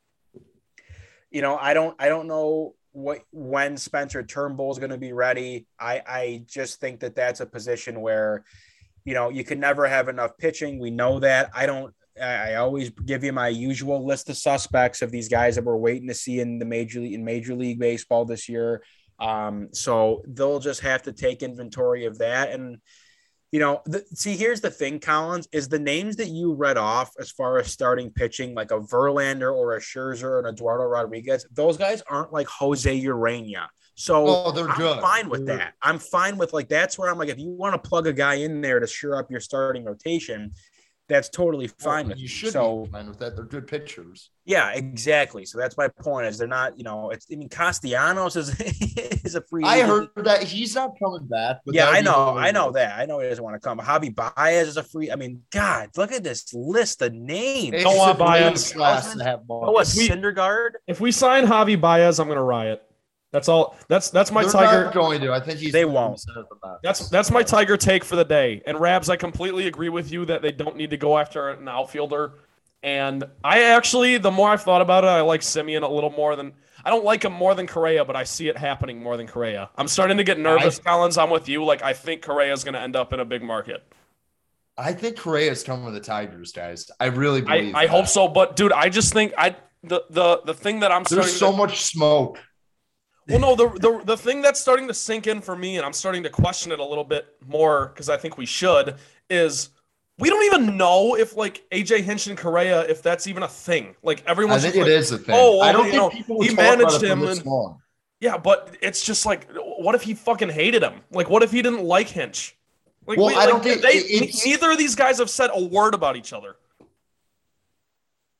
you know, I don't I don't know what when Spencer Turnbull is going to be ready. I I just think that that's a position where you know you can never have enough pitching. We know that. I don't. I always give you my usual list of suspects of these guys that we're waiting to see in the major league in Major League Baseball this year. Um, so they'll just have to take inventory of that and you know, the, see, here's the thing, Collins, is the names that you read off as far as starting pitching, like a Verlander or a Scherzer and Eduardo Rodriguez, those guys aren't like Jose Ureña. So Oh, they're I'm good. fine with that. I'm fine with like that's where I'm like, if you want to plug a guy in there to shore up your starting rotation, that's totally fine with you me. should So be fine with that. They're good pitchers. yeah, exactly. So that's my point. Is they're not, you know, it's I mean Castellanos is is a free. I agent. heard that he's not coming back. But yeah, I know, I know that. I know he doesn't want to come. Javi Baez is a free. I mean, God, look at this list of names. It's Noah a great Baez. class to have Oh, a money. If we- Syndergaard. If we sign Javi Baez, I'm gonna riot. That's all. That's that's my They're tiger. not going to. I think he's. They won't. at. That's that's my tiger take for the day. And Rabs, I completely agree with you that they don't need to go after an outfielder. And I actually, the more I've thought about it, I like Semien a little more than I don't like him more than Correa, but I see it happening more than Correa. I'm starting to get nervous, Collins. I'm with you. Like I think Correa is going to end up in a big market. I think Correa's coming with the Tigers, guys. I really I, believe. I that. hope so, but dude, I just think I the the the thing that I'm starting There's so to, much smoke. Well, no, the, the the thing that's starting to sink in for me, and I'm starting to question it a little bit more because I think we should, is we don't even know if like AJ Hinch and Correa, if that's even a thing. Like I everyone's think just it like, is a thing. oh, well, I don't you think know, people he talk about managed it him and- yeah, but it's just like, what if he fucking hated him? Like, what if he didn't like Hinch? Like, Well, we- I like, don't think they. Neither of these guys have said a word about each other.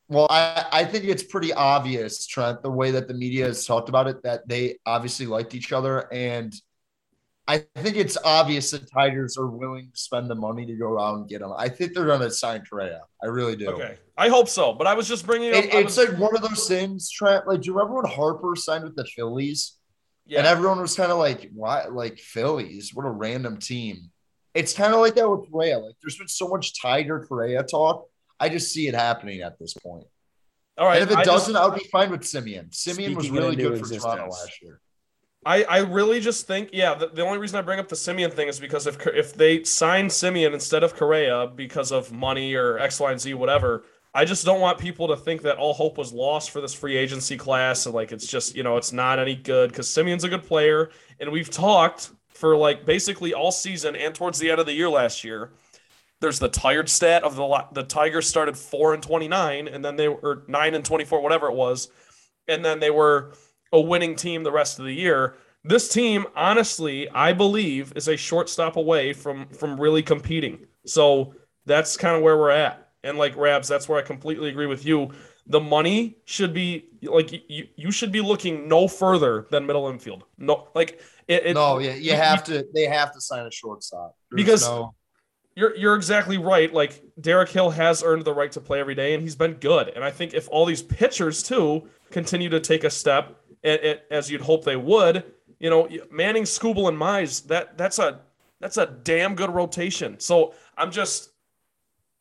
Well, I, I think it's pretty obvious, Trent, the way that the media has talked about it, that they obviously liked each other. And I think it's obvious that Tigers are willing to spend the money to go out and get him. I think they're going to sign Correa. I really do. Okay, I hope so. But I was just bringing up. It, I it's was- like one of those things, Trent. Like, do you remember when Harper signed with the Phillies? yeah. And everyone was kind of like, why? Like, Phillies? What a random team. It's kind of like that with Correa. Like, there's been so much Tiger Correa talk. I just see it happening at this point. All right. and if it I doesn't, I would be fine with Semien. Semien was really into good for Toronto last year. I, I really just think yeah the, the only reason I bring up the Semien thing is because if if they sign Semien instead of Correa because of money or X Y and Z whatever I just don't want people to think that all hope was lost for this free agency class and like it's just you know it's not any good because Semien's a good player and we've talked for like basically all season and towards the end of the year last year there's the tired stat of the the Tigers started four and twenty nine and then they were nine and twenty four whatever it was and then they were a winning team the rest of the year. This team, honestly, I believe, is a shortstop away from from really competing. So that's kind of where we're at. And like Rabs, that's where I completely agree with you. The money should be like you, you should be looking no further than middle infield. No, like it, it no, yeah, you have to. They have to sign a shortstop There's Because- no, You're you're exactly right. Like Derek Hill has earned the right to play every day, and he's been good. And I think if all these pitchers too continue to take a step, as you'd hope they would, you know, Manning, Skubal, and Mize, that that's a that's a damn good rotation. So I'm just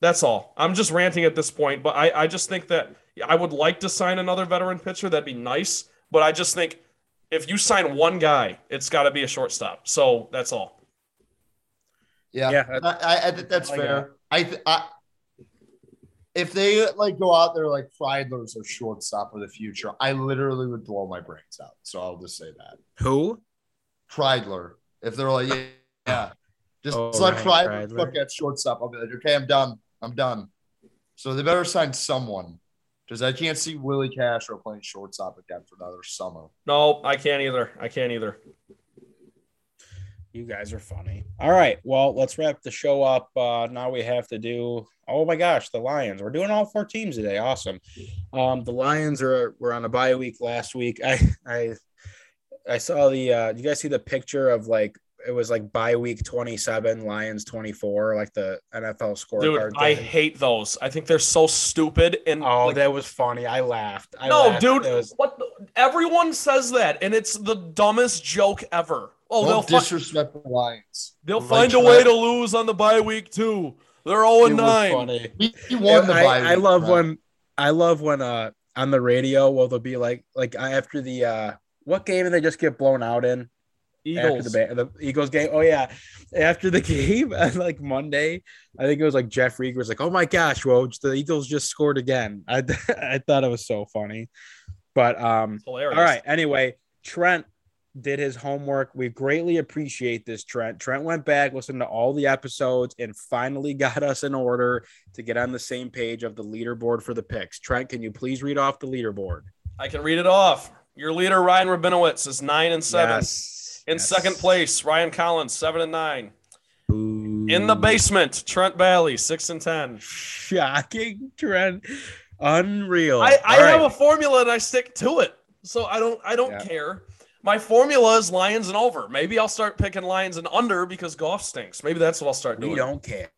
that's all. I'm just ranting at this point, but I I just think that I would like to sign another veteran pitcher. That'd be nice. But I just think if you sign one guy, it's got to be a shortstop. So that's all. Yeah, Yeah, I, I, I that's I fair. I, th- I if they like go out there like Kreidler's a shortstop of the future, I literally would blow my brains out. So I'll just say that Who? Kreidler. If they're like, yeah, yeah. just Oh, let Ryan Kreidler Kreidler. look at shortstop. I'll be like, okay, I'm done. I'm done. So they better sign someone because I can't see Willi Castro playing shortstop again for another summer. No, I can't either. I can't either. You guys are funny. All right. Well, let's wrap the show up. Uh, now we have to do. Oh my gosh, the Lions. We're doing all four teams today. Awesome. Um, the Lions are were on a bye week last week. I I I saw the. Uh, you guys see the picture of like it was like bye week twenty seven, Lions twenty four, like the NFL scorecard. Dude, I thing. hate those. I think they're so stupid. And Oh, like, that was funny. I laughed. I no, laughed. dude, was, what? The, everyone says that, and it's the dumbest joke ever. Oh, they'll Don't fi- disrespect the Lions. they'll Like find a Trent. way to lose on the bye week too. They're zero it and nine. funny. He, he won the I, bye I week, love Trent. when I love when uh on the radio well they'll be like like after the uh what game did they just get blown out in after Eagles. the, the Eagles game oh yeah after the game like Monday I think it was like Jeff Riger was like oh my gosh Woj the Eagles just scored again I I thought it was so funny but um Hilarious. all right anyway Trent did his homework. We greatly appreciate this, Trent. Trent went back, listened to all the episodes, and finally got us in order to get on the same page of the leaderboard for the picks. Trent, can you please read off the leaderboard? I can read it off. Your leader, Ryan Rabinowitz, is nine and seven. Yes. In Yes. second place, Ryan Collins, seven and nine. Boo. In the basement, Trent Bailey, six and ten. Shocking, Trent. Unreal. I, I All have right. a formula and I stick to it. So I don't I don't Yeah. care. My formula is Lions and over. Maybe I'll start picking Lions and under because golf stinks. Maybe that's what I'll start doing. We don't care.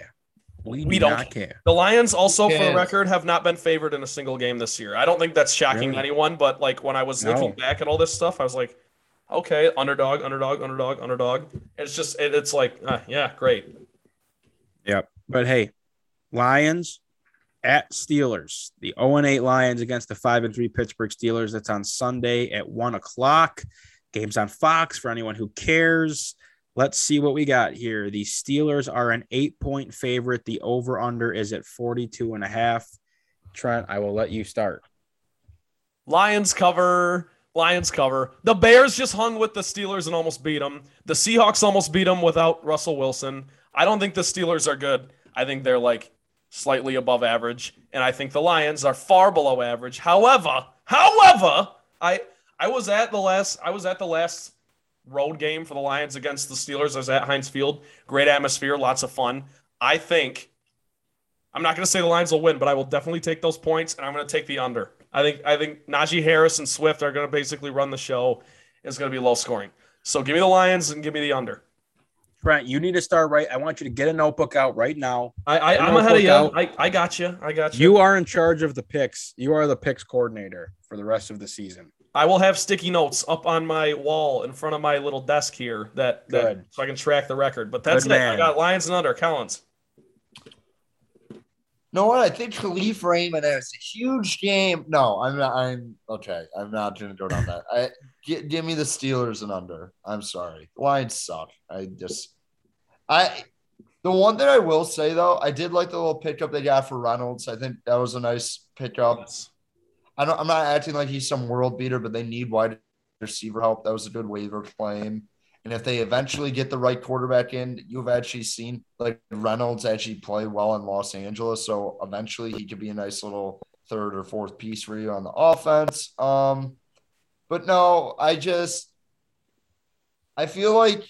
We, We do don't not care. The Lions also, for the record, have not been favored in a single game this year. I don't think that's shocking Really? anyone, but like when I was No. looking back at all this stuff, I was like, okay, underdog, underdog, underdog, underdog. It's just it, it's like, uh, yeah, great. Yep. But hey, Lions at Steelers. The 0 8 Lions against the 5 and 3 Pittsburgh Steelers. That's on Sunday at 1 o'clock. Games on Fox for anyone who cares. Let's see what we got here. The Steelers are an eight point favorite. The over under is at 42 and a half. Trent, I will let you start. Lions cover. Lions cover. The Bears just hung with the Steelers and almost beat them. The Seahawks almost beat them without Russell Wilson. I don't think the Steelers are good. I think they're like slightly above average, and I think the Lions are far below average. However, however, I I was at the last I was at the last road game for the Lions against the Steelers. I was at Heinz Field. Great atmosphere, lots of fun. I think I'm not going to say the Lions will win, but I will definitely take those points, and I'm going to take the under. I think I think Najee Harris and Swift are going to basically run the show. It's going to be low scoring. So give me the Lions and give me the under. Trent, you need to start right. I want you to get a notebook out right now. I, I I'm ahead of you. I, I got you. I got you. You are in charge of the picks. You are the picks coordinator for the rest of the season. I will have sticky notes up on my wall in front of my little desk here that, that so I can track the record. But that's Good it. man. I got Lions and under. Collins. Know what? I think Kalif Raymond has a huge game. No, I'm not. I'm okay. I'm not going to go down that. I gi- give me the Steelers and under. I'm sorry. Lions suck. I just, I. The one that I will say though, I did like the little pickup they got for Reynolds. I think that was a nice pickup. Yes. I don't. I'm not acting like he's some world beater, but they need wide receiver help. That was a good waiver claim. And if they eventually get the right quarterback in, you've actually seen like Reynolds actually play well in Los Angeles. So eventually he could be a nice little third or fourth piece for you on the offense. Um, but no, I just I feel like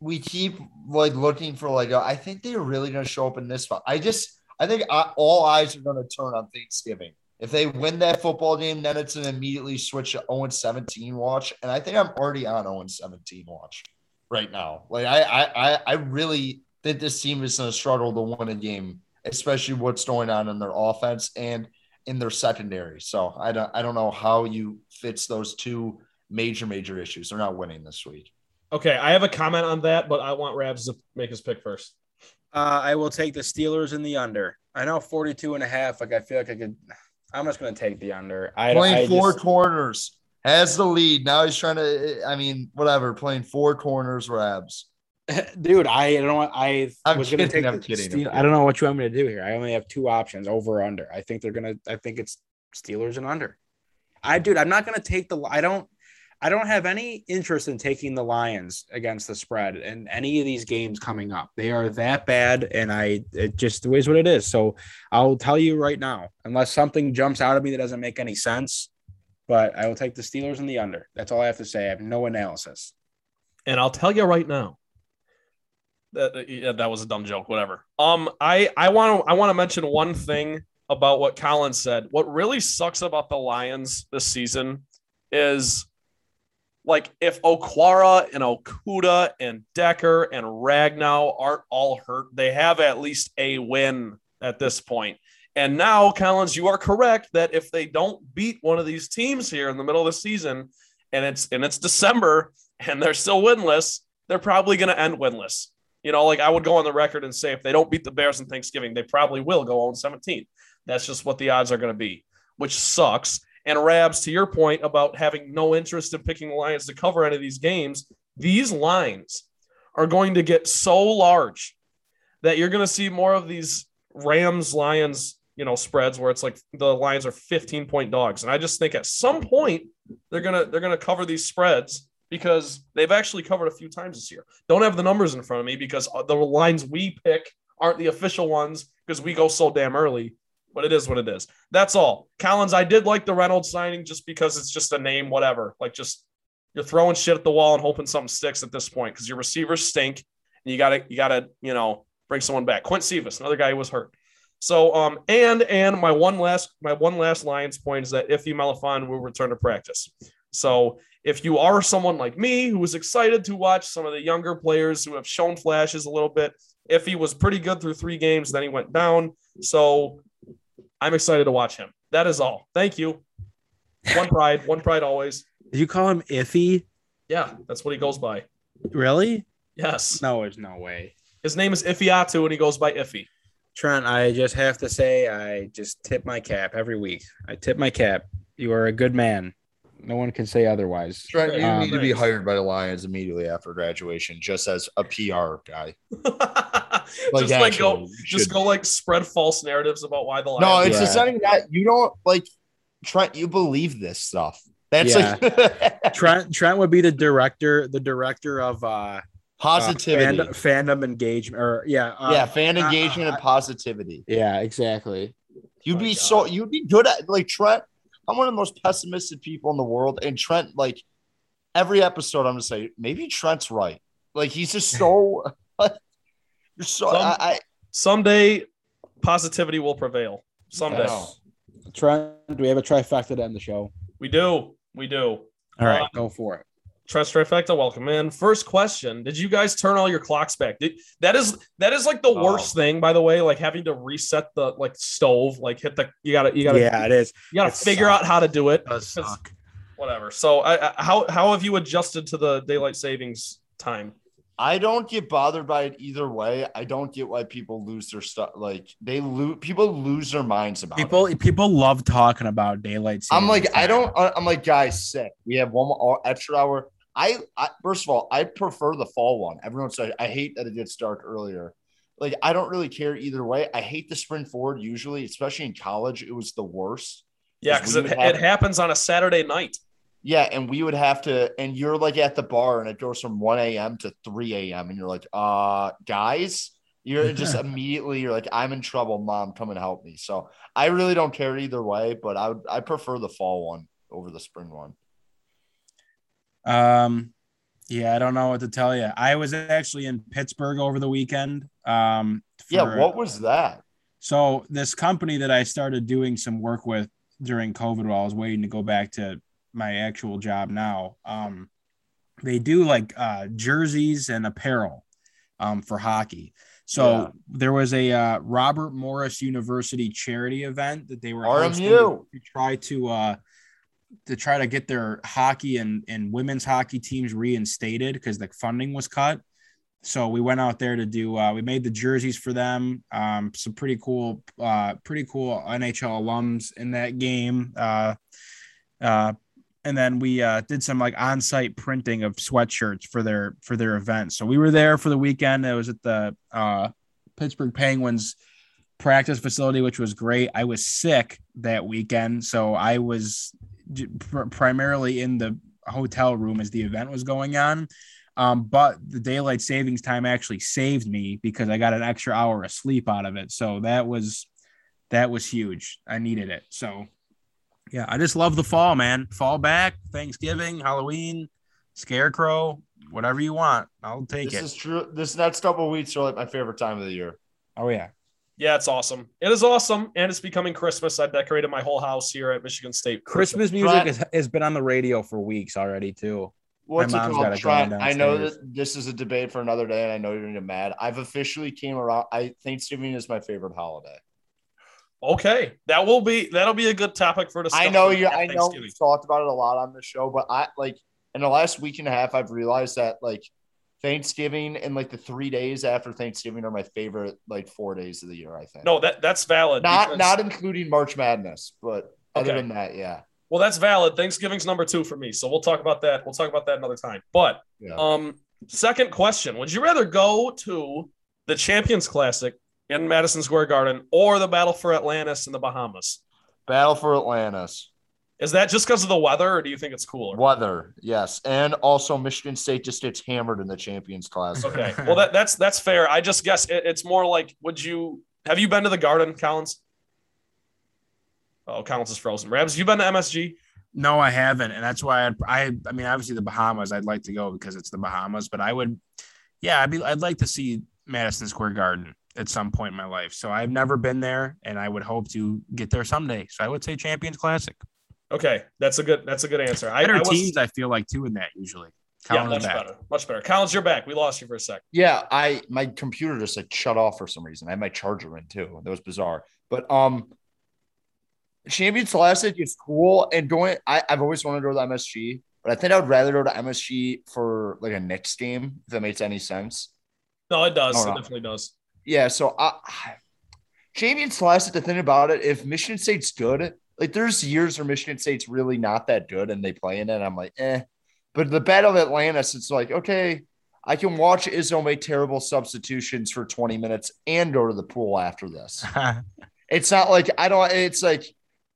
we keep like looking for like I think they're really going to show up in this spot. I just I think all eyes are going to turn on Thanksgiving. If they win that football game, then it's an immediately switch to 0 17 watch. And I think I'm already on 0 17 watch right now. Like I I I- I really think this team is going to struggle to win a game, especially what's going on in their offense and in their secondary. So I don't I don't know how you fits those two major major issues. They're not winning this week. Okay, I have a comment on that, but I want Rabs to make his pick first. Uh, I will take the Steelers in the under. I know 42 and a half. Like, I feel like I could. I'm just going to take the under. I, playing I four just- corners has the lead. Now he's trying to. I mean, whatever. Playing four corners, Rabs. dude, I don't know. I I'm was going to take I'm the kidding, I'm Steel- kidding. I don't know what you want me to do here. I only have two options over or under. I think they're going to, I think it's Steelers and under. I, dude, I'm not going to take the, I don't, I don't have any interest in taking the Lions against the spread in any of these games coming up. They are that bad, and I it just is what it is. So I'll tell you right now, unless something jumps out at me that doesn't make any sense, but I will take the Steelers and the under. That's all I have to say. I have no analysis. And I'll tell you right now. That yeah, that was a dumb joke. Whatever. Um, I I want to I want to mention one thing about what Colin said. What really sucks about the Lions this season is like if Okwara and Okudah and Decker and Ragnow aren't all hurt, they have at least a win at this point. And now, Collins, you are correct that if they don't beat one of these teams here in the middle of the season, and it's and it's December and they're still winless, they're probably going to end winless. You know, like I would go on the record and say if they don't beat the Bears on Thanksgiving, they probably will go on 17. That's just what the odds are going to be, which sucks. And Rabs, to your point about having no interest in picking the Lions to cover any of these games, these lines are going to get so large that you're going to see more of these Rams Lions, you know, spreads where it's like the Lions are 15 point dogs. And I just think at some point they're gonna they're gonna cover these spreads because they've actually covered a few times this year. Don't have the numbers in front of me because the lines we pick aren't the official ones because we go so damn early. But it is what it is. That's all. Collins, I did like the Reynolds signing just because it's just a name, whatever. Like just you're throwing shit at the wall and hoping something sticks at this point because your receivers stink and you gotta you gotta you know bring someone back. Quint another guy who was hurt. So um and and my one last my one last Lions point is that Ife Melifonwu will return to practice. So if you are someone like me who was excited to watch some of the younger players who have shown flashes a little bit, if he was pretty good through three games, then he went down. So I'm excited to watch him. That is all. Thank you. One pride, one pride always. Did you call him Iffy? Yeah, that's what he goes by. Really? Yes. No, there's no way. His name is Ifeatu and he goes by Iffy. Trent, I just have to say, I just tip my cap every week. I tip my cap. You are a good man. No one can say otherwise. Trent, you Um, need to be hired by the Lions immediately after graduation, just as a PR guy. just like go, just go like spread false narratives about why the Lions. No, it's Yeah. just not even that. You don't like Trent. You believe this stuff. That's Yeah. like Trent Trent would be the director, the director of uh positivity. uh, fandom, fandom engagement or yeah, uh, yeah, fan uh, engagement uh, and positivity. yeah, exactly. You'd My be God. so you'd be good at like Trent. I'm one of the most pessimistic people in the world, and Trent like every episode, I'm gonna say maybe Trent's right. Like he's just so. you're so. Some- I, I Someday, positivity will prevail. Someday. I. Trent, do we have a trifecta to end the show? We do. We do. All right, Uh, go for it. Trust trifecta, welcome in. First question: Did you guys turn all your clocks back? Did, that is that is like the Oh. worst thing, by the way. Like having to reset the like stove, like hit the you gotta you gotta Yeah, it is. you gotta it figure sucks. out how to do it. It does 'Cause- suck. Whatever. So, I, I, how how have you adjusted to the daylight savings time? I don't get bothered by it either way. I don't get why people lose their stuff. Like they lose, people lose their minds about it. People people love talking about daylight savings. I'm like, I don't. I'm like, guys, sick. We have one more uh, extra hour. I, I first of all, I prefer the fall one. Everyone said I hate that it gets dark earlier. Like, I don't really care either way. I hate the sprint forward usually, especially in college. It was the worst. Yeah, Because because it, have- it happens on a Saturday night. Yeah, and we would have to, and you're like at the bar, and it goes from 1 a.m. to 3 a.m. And you're like, uh, guys, you're just immediately you're like, I'm in trouble, mom, come and help me. So I really don't care either way, but I would I prefer the fall one over the spring one. Um, yeah, I don't know what to tell you. I was actually in Pittsburgh over the weekend. Um, Yeah, what was that? So this company that I started doing some work with during COVID while I was waiting to go back to my actual job now, um, they do like uh, jerseys and apparel um, for hockey. So Yeah. there was a uh, Robert Morris University charity event that they were RMU. to try to uh, to try to get their hockey and, and women's hockey teams reinstated because the funding was cut. So we went out there to do. Uh, we made the jerseys for them. Um, some pretty cool, uh, pretty cool NHL alums in that game. Uh, uh, and then we uh, did some like on-site printing of sweatshirts for their for their event. So we were there for the weekend. It was at the uh, Pittsburgh Penguins practice facility, which was great. I was sick that weekend, so I was pr- primarily in the hotel room as the event was going on. Um, but the daylight savings time actually saved me because I got an extra hour of sleep out of it. So that was that was huge. I needed it. So yeah, I just love the fall, man. Fall back, Thanksgiving, Halloween, Scarecrow, whatever you want. I'll take it. This is true. This next couple of weeks are like my favorite time of the year. oh yeah. Yeah, it's awesome. It is awesome, and it's becoming Christmas. I decorated my whole house here at Michigan State. Christmas music music has- has, has been on the radio for weeks already too. What's My it mom's called? got it Trent, going I know that this is a debate for another day, and I know you're gonna get mad. I've officially came around. I Thanksgiving is my favorite holiday. Okay, that will be that'll be a good topic for I know you. I know we've talked about it a lot on the show, but I like in the last week and a half, I've realized that like Thanksgiving and like the three days after Thanksgiving are my favorite like four days of the year. I think. No, that that's valid. not because- not including March Madness, but other Okay. than that, yeah. Well, that's valid. Thanksgiving's number two for me, so we'll talk about that. We'll talk about that another time. But Yeah. um, second question: Would you rather go to the Champions Classic in Madison Square Garden or the Battle for Atlantis in the Bahamas? Battle for Atlantis. Is that just because of the weather, or do you think it's cooler? Weather, yes, and also Michigan State just gets hammered in the Champions Class. Okay, well that that's that's fair. I just guess it, it's more like, would you have you been to the Garden, Collins? Oh, Collins is frozen. Rabs, you been to MSG? No, I haven't, and that's why I'd, I. I mean, obviously the Bahamas. I'd like to go because it's the Bahamas, but I would, yeah, I'd be. I'd like to see Madison Square Garden at some point in my life. So I've never been there, and I would hope to get there someday. So I would say Champions Classic. Okay, that's a good that's a good answer. I, Better I was, teams, I feel like too in that usually. yeah, Collins much back. better, much better. Collins, you're back. We lost you for a sec. Yeah, I my computer just like shut off for some reason. I had my charger in too. That was bizarre. But um Champions Classic is cool. And going I, I've always wanted to go to the MSG, but I think I would rather go to MSG for like a Knicks game, if that makes any sense. No, it does. It no. definitely does. Yeah, so I Champions Classic, the thing about it, if Michigan State's good, like there's years where Michigan State's really not that good and they play in it. I'm like, eh. But the Battle of Atlantis, it's like, okay, I can watch Izzo make terrible substitutions for 20 minutes and go to the pool after this. It's not like I don't. It's like, you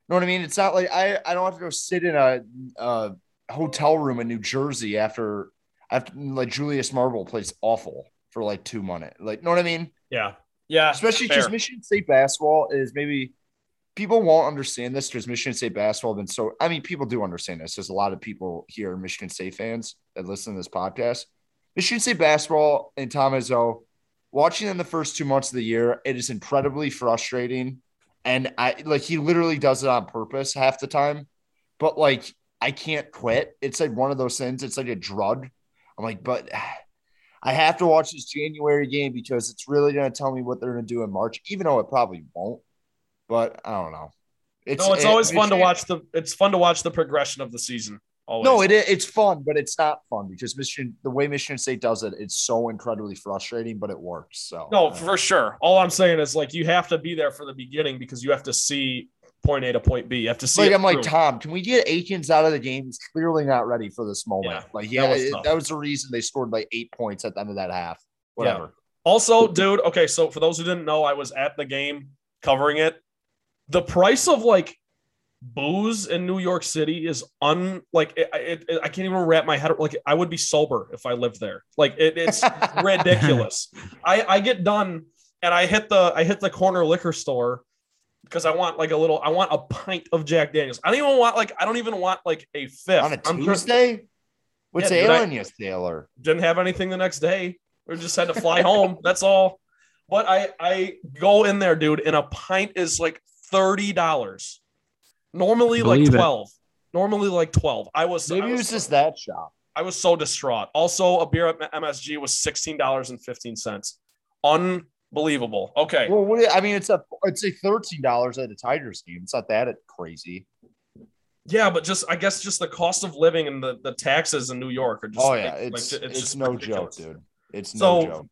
know what I mean? It's not like I I don't have to go sit in a, a hotel room in New Jersey after after like Julius Marble plays awful for like two minutes. Like, know what I mean? Yeah, yeah. Especially fair. because Michigan State basketball is maybe people won't understand this because Michigan State basketball been so. I mean, people do understand this. There's a lot of people here, Michigan State fans, that listen to this podcast. Michigan State basketball and Tom Izzo, watching them the first two months of the year, it is incredibly frustrating. And I like he literally does it on purpose half the time, but like I can't quit. It's like one of those things. It's like a drug. I'm like, but I have to watch this January game because it's really going to tell me what they're going to do in March, even though it probably won't. But I don't know. no, it's it- always fun to watch the. It's fun to watch the progression of the season. Always. No, it it's fun, but it's not fun because Michigan, the way Michigan State does it, it's so incredibly frustrating, but it works. So No, for sure. All I'm saying is like you have to be there for the beginning because you have to see point A to point B. You have to see. like I'm like. Tom, can we get Akins out of the game? He's clearly not ready for this moment. Yeah, like that yeah, was it- that was the reason they scored like eight points at the end of that half. Whatever. Also, dude. Okay, so for those who didn't know, I was at the game covering it. The price of like booze in New York City is un like it, it, it- I can't even wrap my head. Like I would be sober if I lived there. Like it, it's ridiculous. I I get done and I hit the I hit the corner liquor store because I want like a little I want a pint of Jack Daniels. I don't even want like I don't even want like a fifth. On a I'm Tuesday, what's Yeah, dude, I- ailing you, Taylor? didn't have anything the next day. We just had to fly home. That's all. But I I go in there, dude, and a pint is like thirty dollars. Normally like Believe it. twelve. Normally like twelve. I was Maybe I it was, was just that shop. I was so distraught. Also, a beer at MSG was sixteen dollars and fifteen cents. Unbelievable. Okay. Well, what, I mean, it's a it's a thirteen dollars at a Tigers game. It's not that crazy. Yeah, but just I guess just the cost of living and the, the taxes in New York are just Oh yeah, like, it's it's, it's, just no ridiculous. joke, dude. It's So- no joke.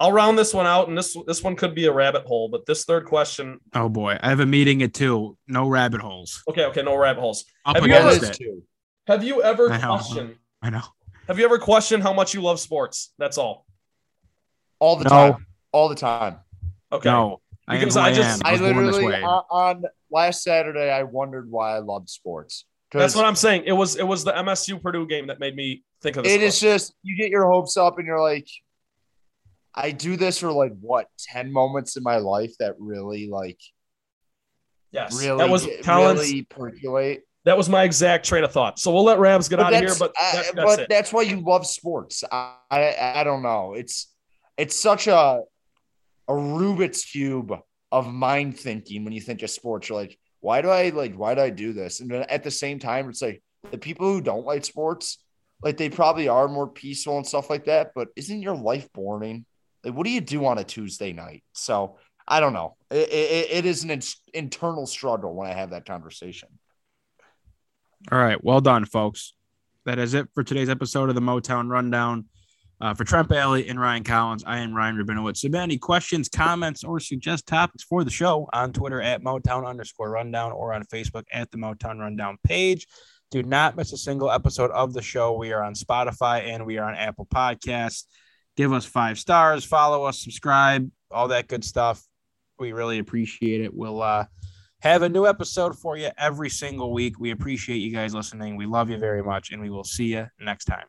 I'll round this one out, and this this one could be a rabbit hole. But this third question, oh boy, I have a meeting at two. No rabbit holes. okay, okay, no rabbit holes. Up Have you ever- it. Have you ever I know. questioned? I know. Have you ever questioned how much you love sports? That's all. all the No. time, all the time. Okay. No, I Because I I, just I, I was born this literally way. on, on last Saturday, I wondered why I loved sports. That's what I'm saying. It was it was the MSU Purdue game that made me think of this. It is question. just you get your hopes up and you're like, I do this for like what ten moments in my life that really like yes. really that was get- Collins. really percolate. That was my exact train of thought. So we'll let Rabs get out of here, but uh, that, that's but it. that's why you love sports. I, I I don't know. It's it's such a a Rubik's cube of mind thinking when you think of sports. You're like, why do I like? Why do I do this? And at the same time, it's like the people who don't like sports, like they probably are more peaceful and stuff like that. But isn't your life boring? Like, what do you do on a Tuesday night? So I don't know. It, it, it is an in- internal struggle when I have that conversation. All right. Well done, folks. That is it for today's episode of the Motown Rundown. Uh, for Trent Bailey and Ryan Collins, I am Ryan Rabinowitz. Submit any questions, comments, or suggest topics for the show on Twitter at Motown underscore rundown or on Facebook at the Motown Rundown page. Do not miss a single episode of the show. We are on Spotify and we are on Apple Podcasts. Give us five stars, follow us, subscribe, all that good stuff. We really appreciate it. We'll uh, have a new episode for you every single week. We appreciate you guys listening. We love you very much, and we will see you next time.